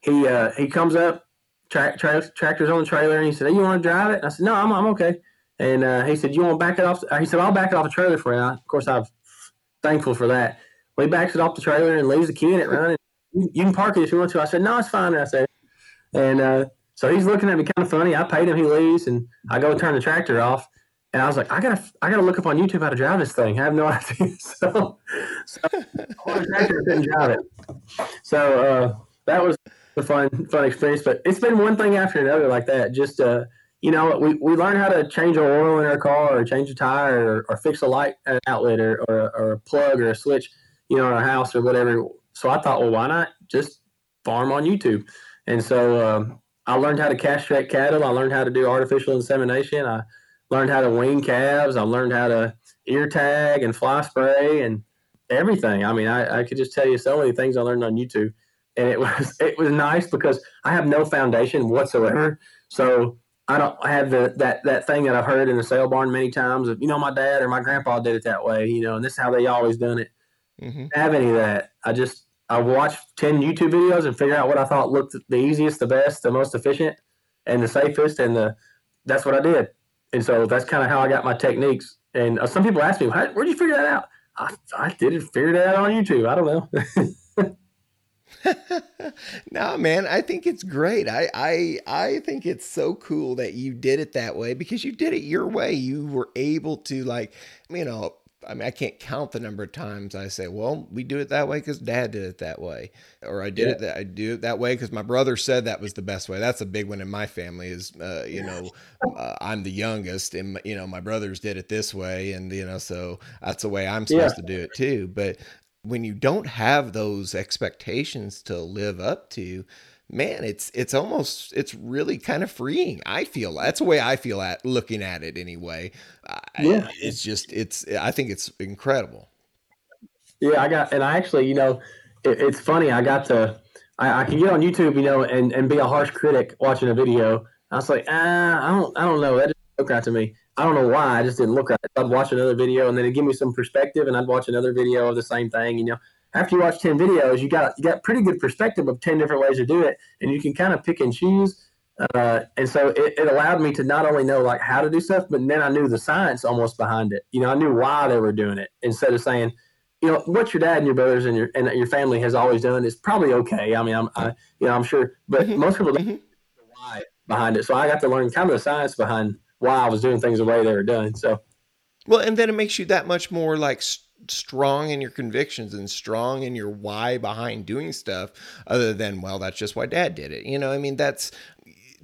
He uh, he comes up, tra- tra- tractor's on the trailer, and he said, hey, "You want to drive it?" And I said, "No, I'm I'm okay." And uh, he said, "You want to back it off?" He said, "I'll back it off the trailer for you." of course, I'm thankful for that. Well, he backs it off the trailer and leaves the key in it running. You, can park it if you want to. I said, "No, it's fine." And I said, and uh, so he's looking at me kind of funny. I paid him. He leaves, and I go turn the tractor off. And I was like, I gotta, I gotta look up on YouTube how to drive this thing. I have no idea. so, so I couldn't drive it. So uh, that was a fun, fun experience. But it's been one thing after another like that. Just, uh, you know, we, we learn how to change our oil in our car, or change a tire, or, or fix a light outlet, or, or, or a plug, or a switch, you know, in our house, or whatever. So I thought, well, why not just farm on YouTube? And so um, I learned how to castrate cattle. I learned how to do artificial insemination. I learned how to wean calves. I learned how to ear tag and fly spray and everything. I mean, I, I could just tell you so many things I learned on YouTube, and it was it was nice because I have no foundation whatsoever. So I don't have the that that thing that I've heard in the sale barn many times of you know my dad or my grandpa did it that way, you know, and this is how they always done it. Mm-hmm. have any of that. I just I watched ten YouTube videos and figure out what I thought looked the easiest, the best, the most efficient, and the safest, and the that's what I did and so that's kind of how I got my techniques. And uh, some people ask me, where'd you figure that out? I, I didn't figure that out on YouTube. I don't know. no, man, I think it's great. I, I I think it's so cool that you did it that way because you did it your way. You were able to like, you know, I mean, I can't count the number of times I say, "Well, we do it that way because Dad did it that way," or "I did yeah. it that I do it that way because my brother said that was the best way." That's a big one in my family. Is uh, you know, uh, I'm the youngest, and you know, my brothers did it this way, and you know, so that's the way I'm supposed yeah. to do it too. But when you don't have those expectations to live up to, man, it's it's almost it's really kind of freeing. I feel that's the way I feel at looking at it anyway. Yeah, I, it's just it's I think it's incredible. Yeah, I got and I actually you know it, it's funny I got to I, I can get on YouTube you know and and be a harsh critic watching a video. I was like ah I don't I don't know that look right to me. I don't know why I just didn't look right. I'd watch another video and then it'd give me some perspective and I'd watch another video of the same thing. You know, after you watch 10 videos, you got you got pretty good perspective of 10 different ways to do it, and you can kind of pick and choose. Uh, and so it, it, allowed me to not only know like how to do stuff, but then I knew the science almost behind it. You know, I knew why they were doing it instead of saying, you know, what your dad and your brothers and your and your family has always done is probably okay. I mean, I'm, I, you know, I'm sure, but mm-hmm. most people don't mm-hmm. know why behind it. So I got to learn kind of the science behind why I was doing things the way they were done. So, well, and then it makes you that much more like strong in your convictions and strong in your why behind doing stuff other than well that's just why dad did it you know i mean that's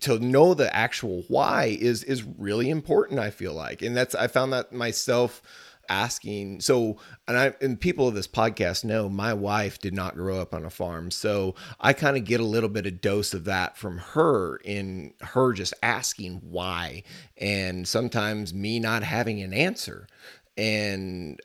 to know the actual why is is really important i feel like and that's i found that myself asking so and i and people of this podcast know my wife did not grow up on a farm so i kind of get a little bit of dose of that from her in her just asking why and sometimes me not having an answer and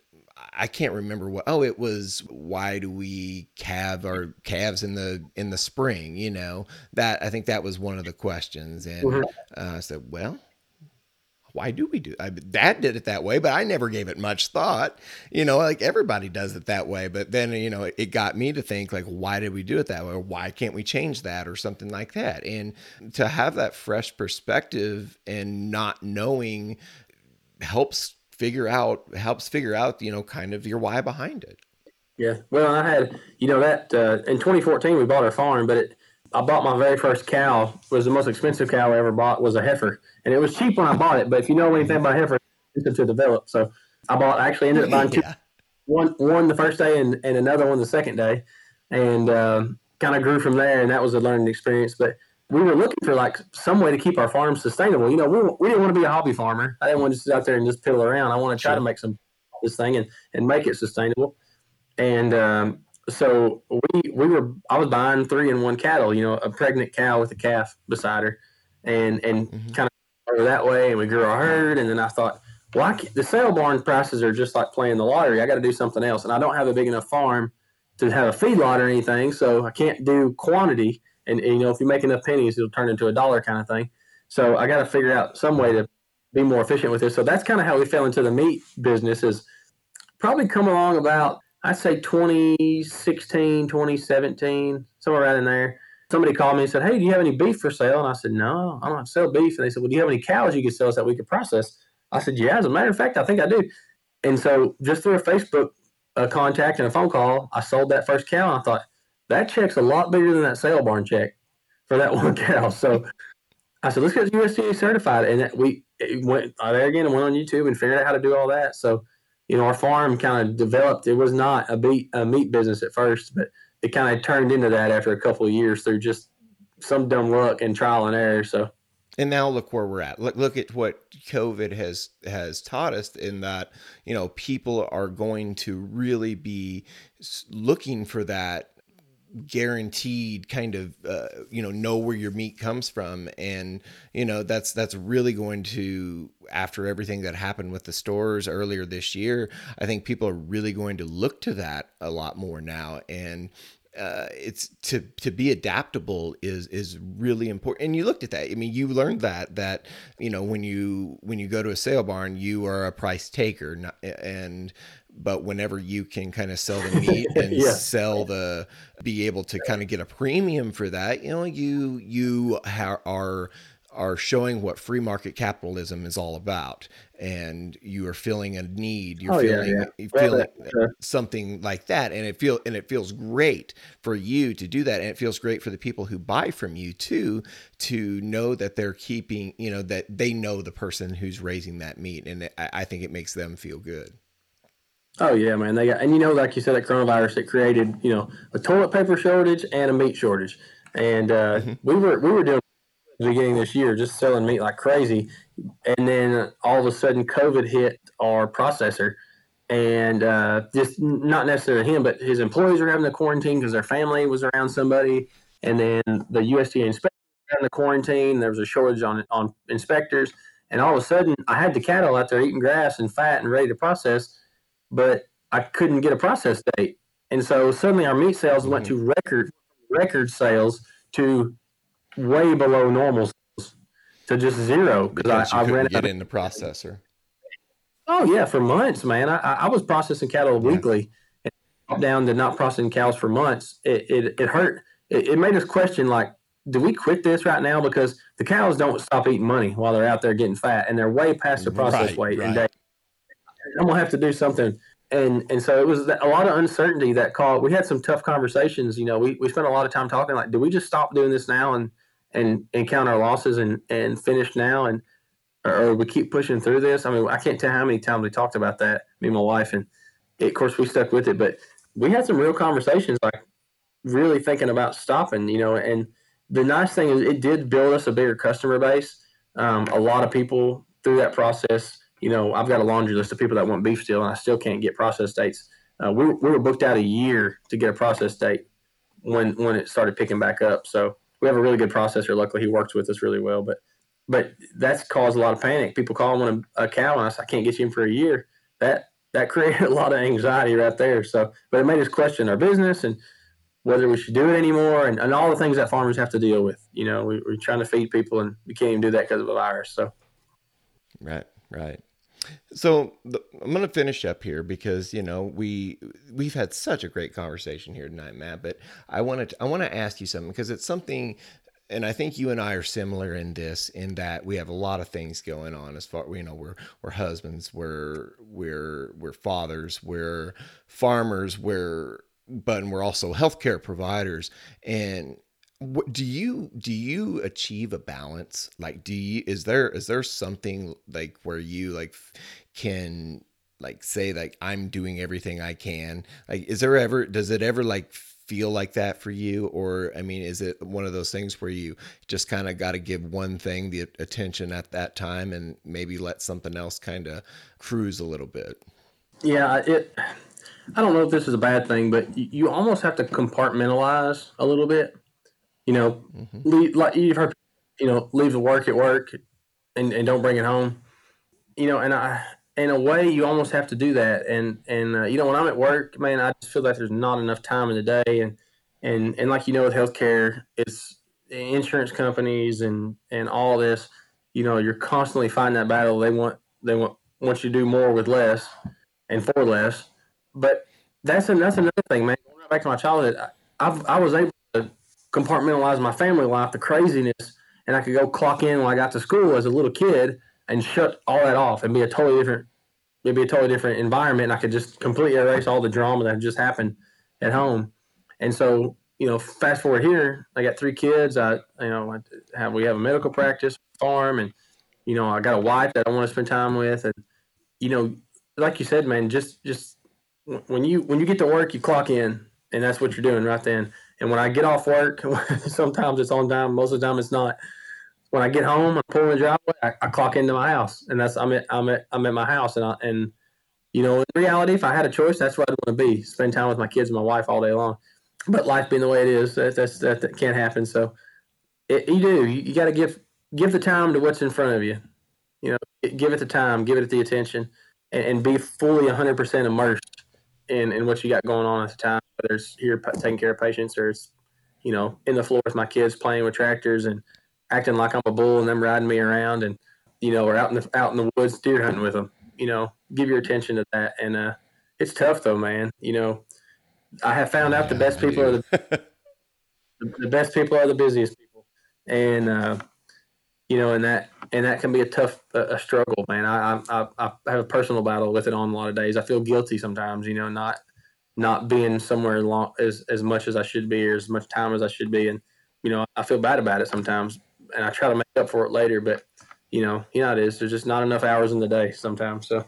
I can't remember what. Oh, it was why do we calve our calves in the in the spring? You know that I think that was one of the questions, and mm-hmm. uh, I said, well, why do we do I, dad did it that way but i never gave it much thought. You know like everybody does it that way but then you know it got me to think like why did we do it that way? Or why can't we change that or something like that? And to have that fresh perspective and not knowing helps figure out helps figure out you know kind of your why behind it. Yeah. Well i had you know that uh, in 2014 we bought our farm but it i bought my very first cow was the most expensive cow i ever bought was a heifer and it was cheap when i bought it but if you know anything about heifer it's to develop so i bought I actually ended up buying two yeah. one one the first day and, and another one the second day and um, kind of grew from there and that was a learning experience but we were looking for like some way to keep our farm sustainable. You know, we, we didn't want to be a hobby farmer. I didn't want to sit out there and just piddle around. I want to try sure. to make some this thing and and make it sustainable. And um, so we we were I was buying three in one cattle. You know, a pregnant cow with a calf beside her, and and mm-hmm. kind of that way. And we grew our herd. And then I thought, well, the sale barn prices are just like playing the lottery. I got to do something else, and I don't have a big enough farm to have a feedlot or anything, so I can't do quantity. And, and, you know, if you make enough pennies, it'll turn into a dollar kind of thing. So I got to figure out some way to be more efficient with this. So that's kind of how we fell into the meat business. Is probably come along about I'd say 2016, 2017, somewhere around in there. Somebody called me and said, "Hey, do you have any beef for sale?" And I said, "No, I don't sell beef." And they said, "Well, do you have any cows you could sell us that we could process?" I said, "Yeah, as a matter of fact, I think I do." And so just through a Facebook contact and a phone call, I sold that first cow. And I thought that check's a lot bigger than that sale barn check for that one cow. So I said, let's get USDA certified. And we went uh, there again and went on YouTube and figured out how to do all that. So, you know, our farm kind of developed. It was not a meat, a meat business at first, but it kind of turned into that after a couple of years through just some dumb luck and trial and error. So and now look where we're at look look at what covid has has taught us in that you know people are going to really be looking for that guaranteed kind of uh, you know know where your meat comes from. And you know that's that's really going to after everything that happened with the stores earlier this year i think people are really going to look to that a lot more now. And uh, it's to to be adaptable is is really important. And you looked at that. I mean you learned that that you know when you when you go to a sale barn you are a price taker not, and but whenever you can kind of sell the meat and yeah. sell the be able to kind of get a premium for that you know you you ha- are are showing what free market capitalism is all about and you are feeling a need you're oh, feeling yeah, yeah. feeling well, something like that and it feel and it feels great for you to do that and it feels great for the people who buy from you too to know that they're keeping you know that they know the person who's raising that meat and it, I think it makes them feel good Oh yeah, man. They got and you know, like you said, that coronavirus it created, you know, a toilet paper shortage and a meat shortage. And uh, mm-hmm. we were we were doing beginning this year, just selling meat like crazy. And then all of a sudden, COVID hit our processor, and uh, just not necessarily him, but his employees were having to quarantine because their family was around somebody. And then the USDA inspectors in the quarantine. There was a shortage on on inspectors, and all of a sudden, I had the cattle out there eating grass and fat and ready to process, but I couldn't get a process date. And so suddenly, our meat sales went mm-hmm. to record record sales to way below normal to just zero because I, I ran get in the processor. Oh yeah, for months, man. I, I was processing cattle yeah. weekly, and down to not processing cows for months. It it, it hurt. It, it, made us question like, do we quit this right now because the cows don't stop eating money while they're out there getting fat and they're way past the process right, weight right. and they, I'm gonna have to do something. And and so it was a lot of uncertainty that called. We had some tough conversations. You know, we, we spent a lot of time talking like, do we just stop doing this now and and and count our losses and and finish now and or, we keep pushing through this. I mean, I can't tell how many times we talked about that, me and my wife, and it, of course we stuck with it. But we had some real conversations, like really thinking about stopping. You know, and the nice thing is it did build us a bigger customer base. Um, a lot of people through that process. You know, I've got a laundry list of people that want beef still, and I still can't get process dates. Uh, we, we were booked out a year to get a process date when when it started picking back up. So we have a really good processor. Luckily, he works with us really well. But but that's caused a lot of panic. People call him a, a cow, and I said, I can't get you in for a year. That that created a lot of anxiety right there. So, but it made us question our business and whether we should do it anymore, and, and all the things that farmers have to deal with. You know, we, we're trying to feed people, and we can't even do that because of a virus. So, right, right. So the, I'm going to finish up here because you know we we've had such a great conversation here tonight, Matt. But I want to I want to ask you something because it's something, and I think you and I are similar in this in that we have a lot of things going on as far you know we're we're husbands, we're we're we're fathers, we're farmers, we're but and we're also healthcare providers and what, do you do you achieve a balance? Like do you is there is there something like where you like can like say like i'm doing everything i can? Like is there ever does it ever like feel like that for you? Or i mean is it one of those things where you just kind of got to give one thing the attention at that time and maybe let something else kind of cruise a little bit? Yeah it i don't know if this is a bad thing but you almost have to compartmentalize a little bit you know mm-hmm. leave, like you've heard you know leave the work at work and, and don't bring it home you know and i in a way, you almost have to do that. And and uh, you know, when I'm at work, man, I just feel like there's not enough time in the day. And and and like you know, with healthcare, it's insurance companies and and all this. You know, you're constantly fighting that battle. They want they want want you to do more with less and for less. But that's a, that's another thing, man. Going back to my childhood, I, I was able compartmentalize my family life, the craziness, and I could go clock in when I got to school as a little kid and shut all that off and be a totally different it'd be a totally different environment. I could just completely erase all the drama that just happened at home. And so, you know, fast forward here, I got three kids. I, you know, I have we have a medical practice farm, and you know, I got a wife that I want to spend time with, and you know, like you said, man, just just when you when you get to work, you clock in, and that's what you're doing right then. And when I get off work, sometimes it's on time, most of the time it's not when I get home, I pull in the driveway. I, I, clock into my house, and that's I'm at I'm at I'm at my house, and I, and you know, in reality, if I had a choice, that's where I'd want to be. Spend time with my kids and my wife all day long. But life being the way it is, that, that's that, that can't happen. So it, you do. You, you got to give give the time to what's in front of you. You know, give it the time, give it the attention, and, and be fully 100 percent immersed in and what you got going on at the time. Whether it's here taking care of patients or it's you know in the floor with my kids playing with tractors and acting like I'm a bull and them riding me around and you know, or out in the out in the woods deer hunting with them. You know, give your attention to that. And uh, it's tough though, man. You know, I have found out the best people are the the best people are the busiest people, and uh, you know, and that and that can be a tough a struggle, man. I, I I have a personal battle with it on a lot of days. I feel guilty sometimes, you know, not not being somewhere long as as much as I should be or as much time as I should be, and you know, I feel bad about it sometimes and I try to make up for it later. But you know, you know it is. There's just not enough hours in the day sometimes. So.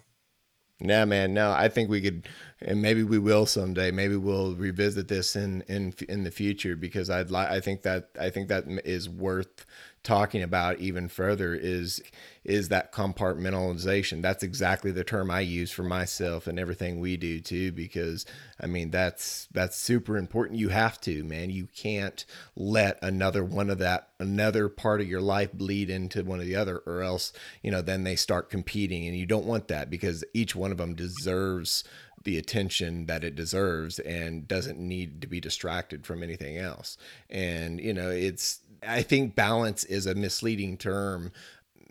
Yeah, man. No, I think we could, and maybe we will someday. Maybe we'll revisit this in in in the future because I'd like. I think that I think that is worth talking about even further is is that compartmentalization. That's exactly the term i use for myself and everything we do too because i mean that's that's super important. You have to man. You can't let another one of that another part of your life bleed into one of the other or else you know then they start competing and you don't want that because each one of them deserves the attention that it deserves and doesn't need to be distracted from anything else. And you know, it's I think balance is a misleading term.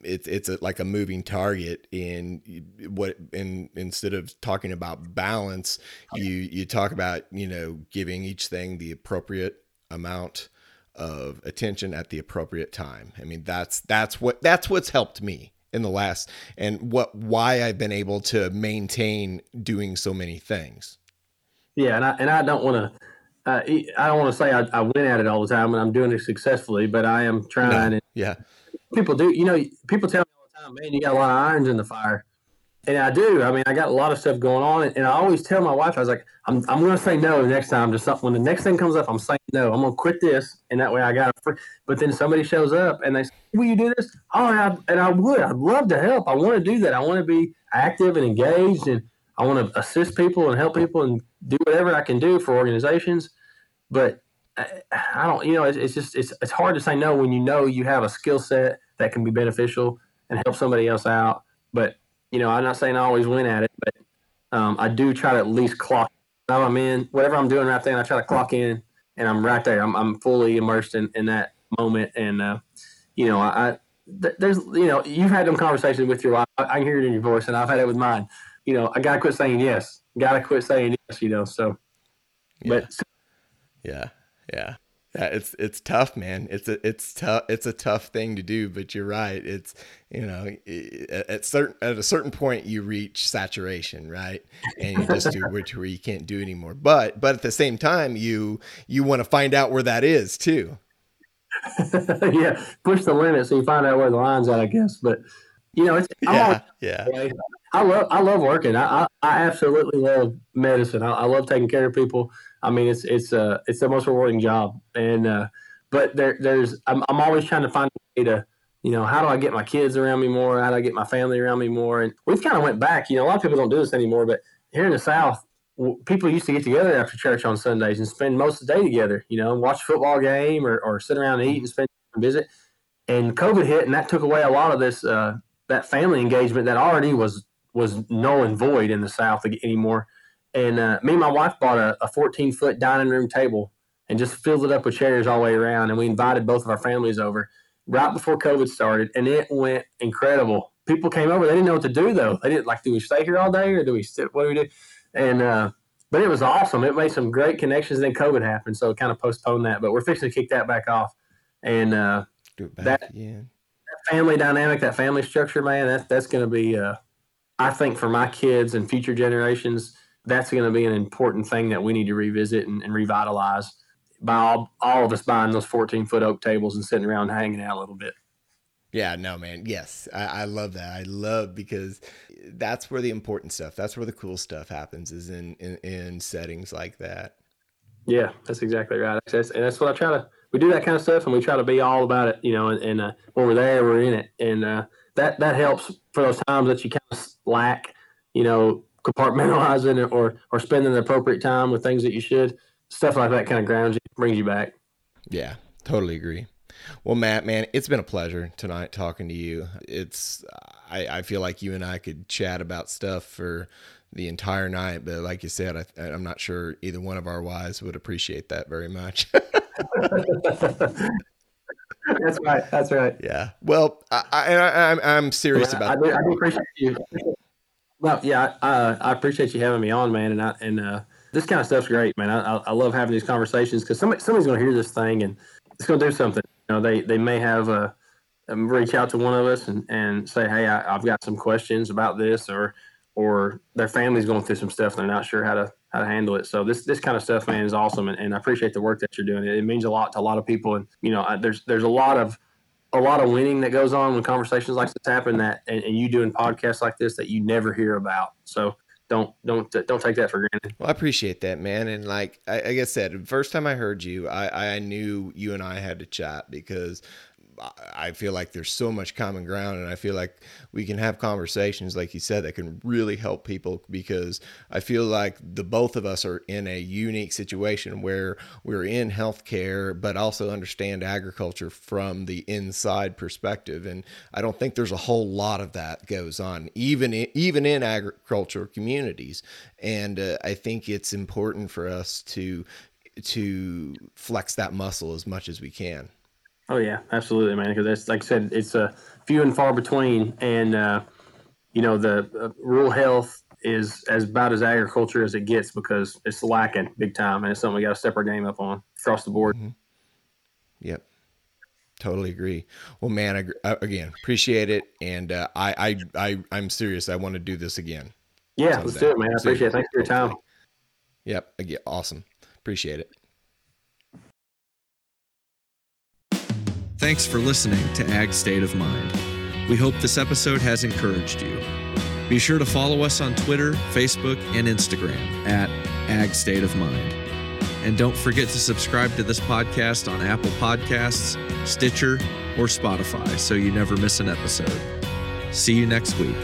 It's it's a, like a moving target in what in instead of talking about balance, oh, you you talk about you know giving each thing the appropriate amount of attention at the appropriate time. I mean that's that's what that's what's helped me in the last and what why I've been able to maintain doing so many things. Yeah, and I and I don't want to uh, I don't want to say I, I, win at it all the time and I'm doing it successfully, but I am trying. No. And yeah, people do. You know, people tell me all the time, man, you got a lot of irons in the fire, and I do. I mean, I got a lot of stuff going on, and, and I always tell my wife, I was like, I'm I'm going to say no the next time to something. When the next thing comes up, I'm saying no. I'm going to quit this, and that way I got it. But then somebody shows up and they say, "Will you do this?" Oh, and I, and I would. I'd love to help. I want to do that. I want to be active and engaged and I want to assist people and help people and do whatever I can do for organizations. But I, I don't, you know, it's, it's, just it's it's hard to say no when you know you have a skill set that can be beneficial and help somebody else out. But you know, I'm not saying I always win at it, but um, I do try to at least clock. I'm in whatever I'm doing right there, and I try to clock in, and I'm right there. I'm, I'm fully immersed in, in that moment, and uh, you know, I, there's you know, you've had them conversations with your wife. I can hear it in your voice, and I've had it with mine you know, I gotta quit saying yes. Gotta quit saying yes. You know, so. Yeah. But. Yeah. Yeah. Yeah, it's it's tough, man. It's a it's tough. It's a tough thing to do, but you're right. It's you know at certain at a certain point you reach saturation, right? And you just do where where you can't do anymore. But but at the same time, you you want to find out where that is too. yeah, push the limit so you find out where the line's at, I guess. But you know, it's yeah, yeah. I love I love working. I I, I absolutely love medicine. I, I, love taking care of people. I mean, it's it's uh it's the most rewarding job, and uh, but there there's I'm I'm always trying to find a way to you know how do I get my kids around me more? How do I get my family around me more? And we've kind of went back. You know, a lot of people don't do this anymore, but here in the South, people used to get together after church on Sundays and spend most of the day together. You know, watch a football game or or sit around and eat and spend and visit. And COVID hit, and that took away a lot of this uh, that family engagement that already was was null and void in the South anymore. And uh, me and my wife bought a, a 14 foot dining room table and just filled it up with chairs all the way around. And we invited both of our families over right before COVID started, and it went incredible. People came over; they didn't know what to do though. They didn't like, do we stay here all day or do we sit? What do we do? And uh, but it was awesome. It made some great connections. Then COVID happened, so it kind of postponed that. But we're fixing to kick that back off, and uh, that, that, family dynamic, that family structure, man, that's that's going to be, uh, I think, for my kids and future generations, that's going to be an important thing that we need to revisit and, and revitalize by all, all of us buying those 14 foot oak tables and sitting around hanging out a little bit. Yeah, no, man. Yes, I, I, love that. I love because that's where the important stuff, that's where the cool stuff happens, is in in, in settings like that. Yeah, that's exactly right. That's, and that's what I try to. We do that kind of stuff, and we try to be all about it, you know. And, and uh, when we're there, we're in it, and uh, that that helps for those times that you kind of lack, you know, compartmentalizing or or spending the appropriate time with things that you should. Stuff like that kind of grounds you, brings you back. Yeah, totally agree. Well, Matt, man, it's been a pleasure tonight talking to you. It's I, I feel like you and I could chat about stuff for the entire night, but like you said, I, I'm not sure either one of our wives would appreciate that very much. that's right. That's right. Yeah. Well, I, I, I'm I'm serious about. I do, I do appreciate you. Well, yeah, I, I appreciate you having me on, man, and I and uh, this kind of stuff's great, man. I, I love having these conversations because somebody somebody's going to hear this thing and it's going to do something. You know, they they may have a um, reach out to one of us and, and say, hey, I, I've got some questions about this, or or their family's going through some stuff and they're not sure how to how to handle it. So this this kind of stuff, man, is awesome, and, and I appreciate the work that you're doing. It, it, means a lot to a lot of people, and you know, I, there's there's a lot of a lot of winning that goes on when conversations like this happen. That and, and you doing podcasts like this that you never hear about. So don't don't don't take that for granted. Well, I appreciate that, man. And like I, like I said, first time I heard you, I I knew you and I had to chat because I feel like there's so much common ground, and I feel like we can have conversations, like you said, that can really help people because I feel like the both of us are in a unique situation where we're in healthcare, but also understand agriculture from the inside perspective. And I don't think there's a whole lot of that goes on, even in, even in agricultural communities. And uh, I think it's important for us to to flex that muscle as much as we can. Oh yeah, absolutely, man. Because that's like I said, it's a few and far between, and uh, you know the uh, rural health is as about as agriculture as it gets because it's lacking big time, and it's something we got to step our game up on across the board. Mm-hmm. Yep, totally agree. Well, man, I, again, appreciate it, and uh, I, I, I, I'm serious. I want to do this again. Yeah, let's do it, man. I appreciate it. Thanks for your time. Yep, again, awesome. Appreciate it. Thanks for listening to Ag State of Mind. We hope this episode has encouraged you. Be sure to follow us on Twitter, Facebook, and Instagram at Ag State of Mind. And don't forget to subscribe to this podcast on Apple Podcasts, Stitcher, or Spotify so you never miss an episode. See you next week.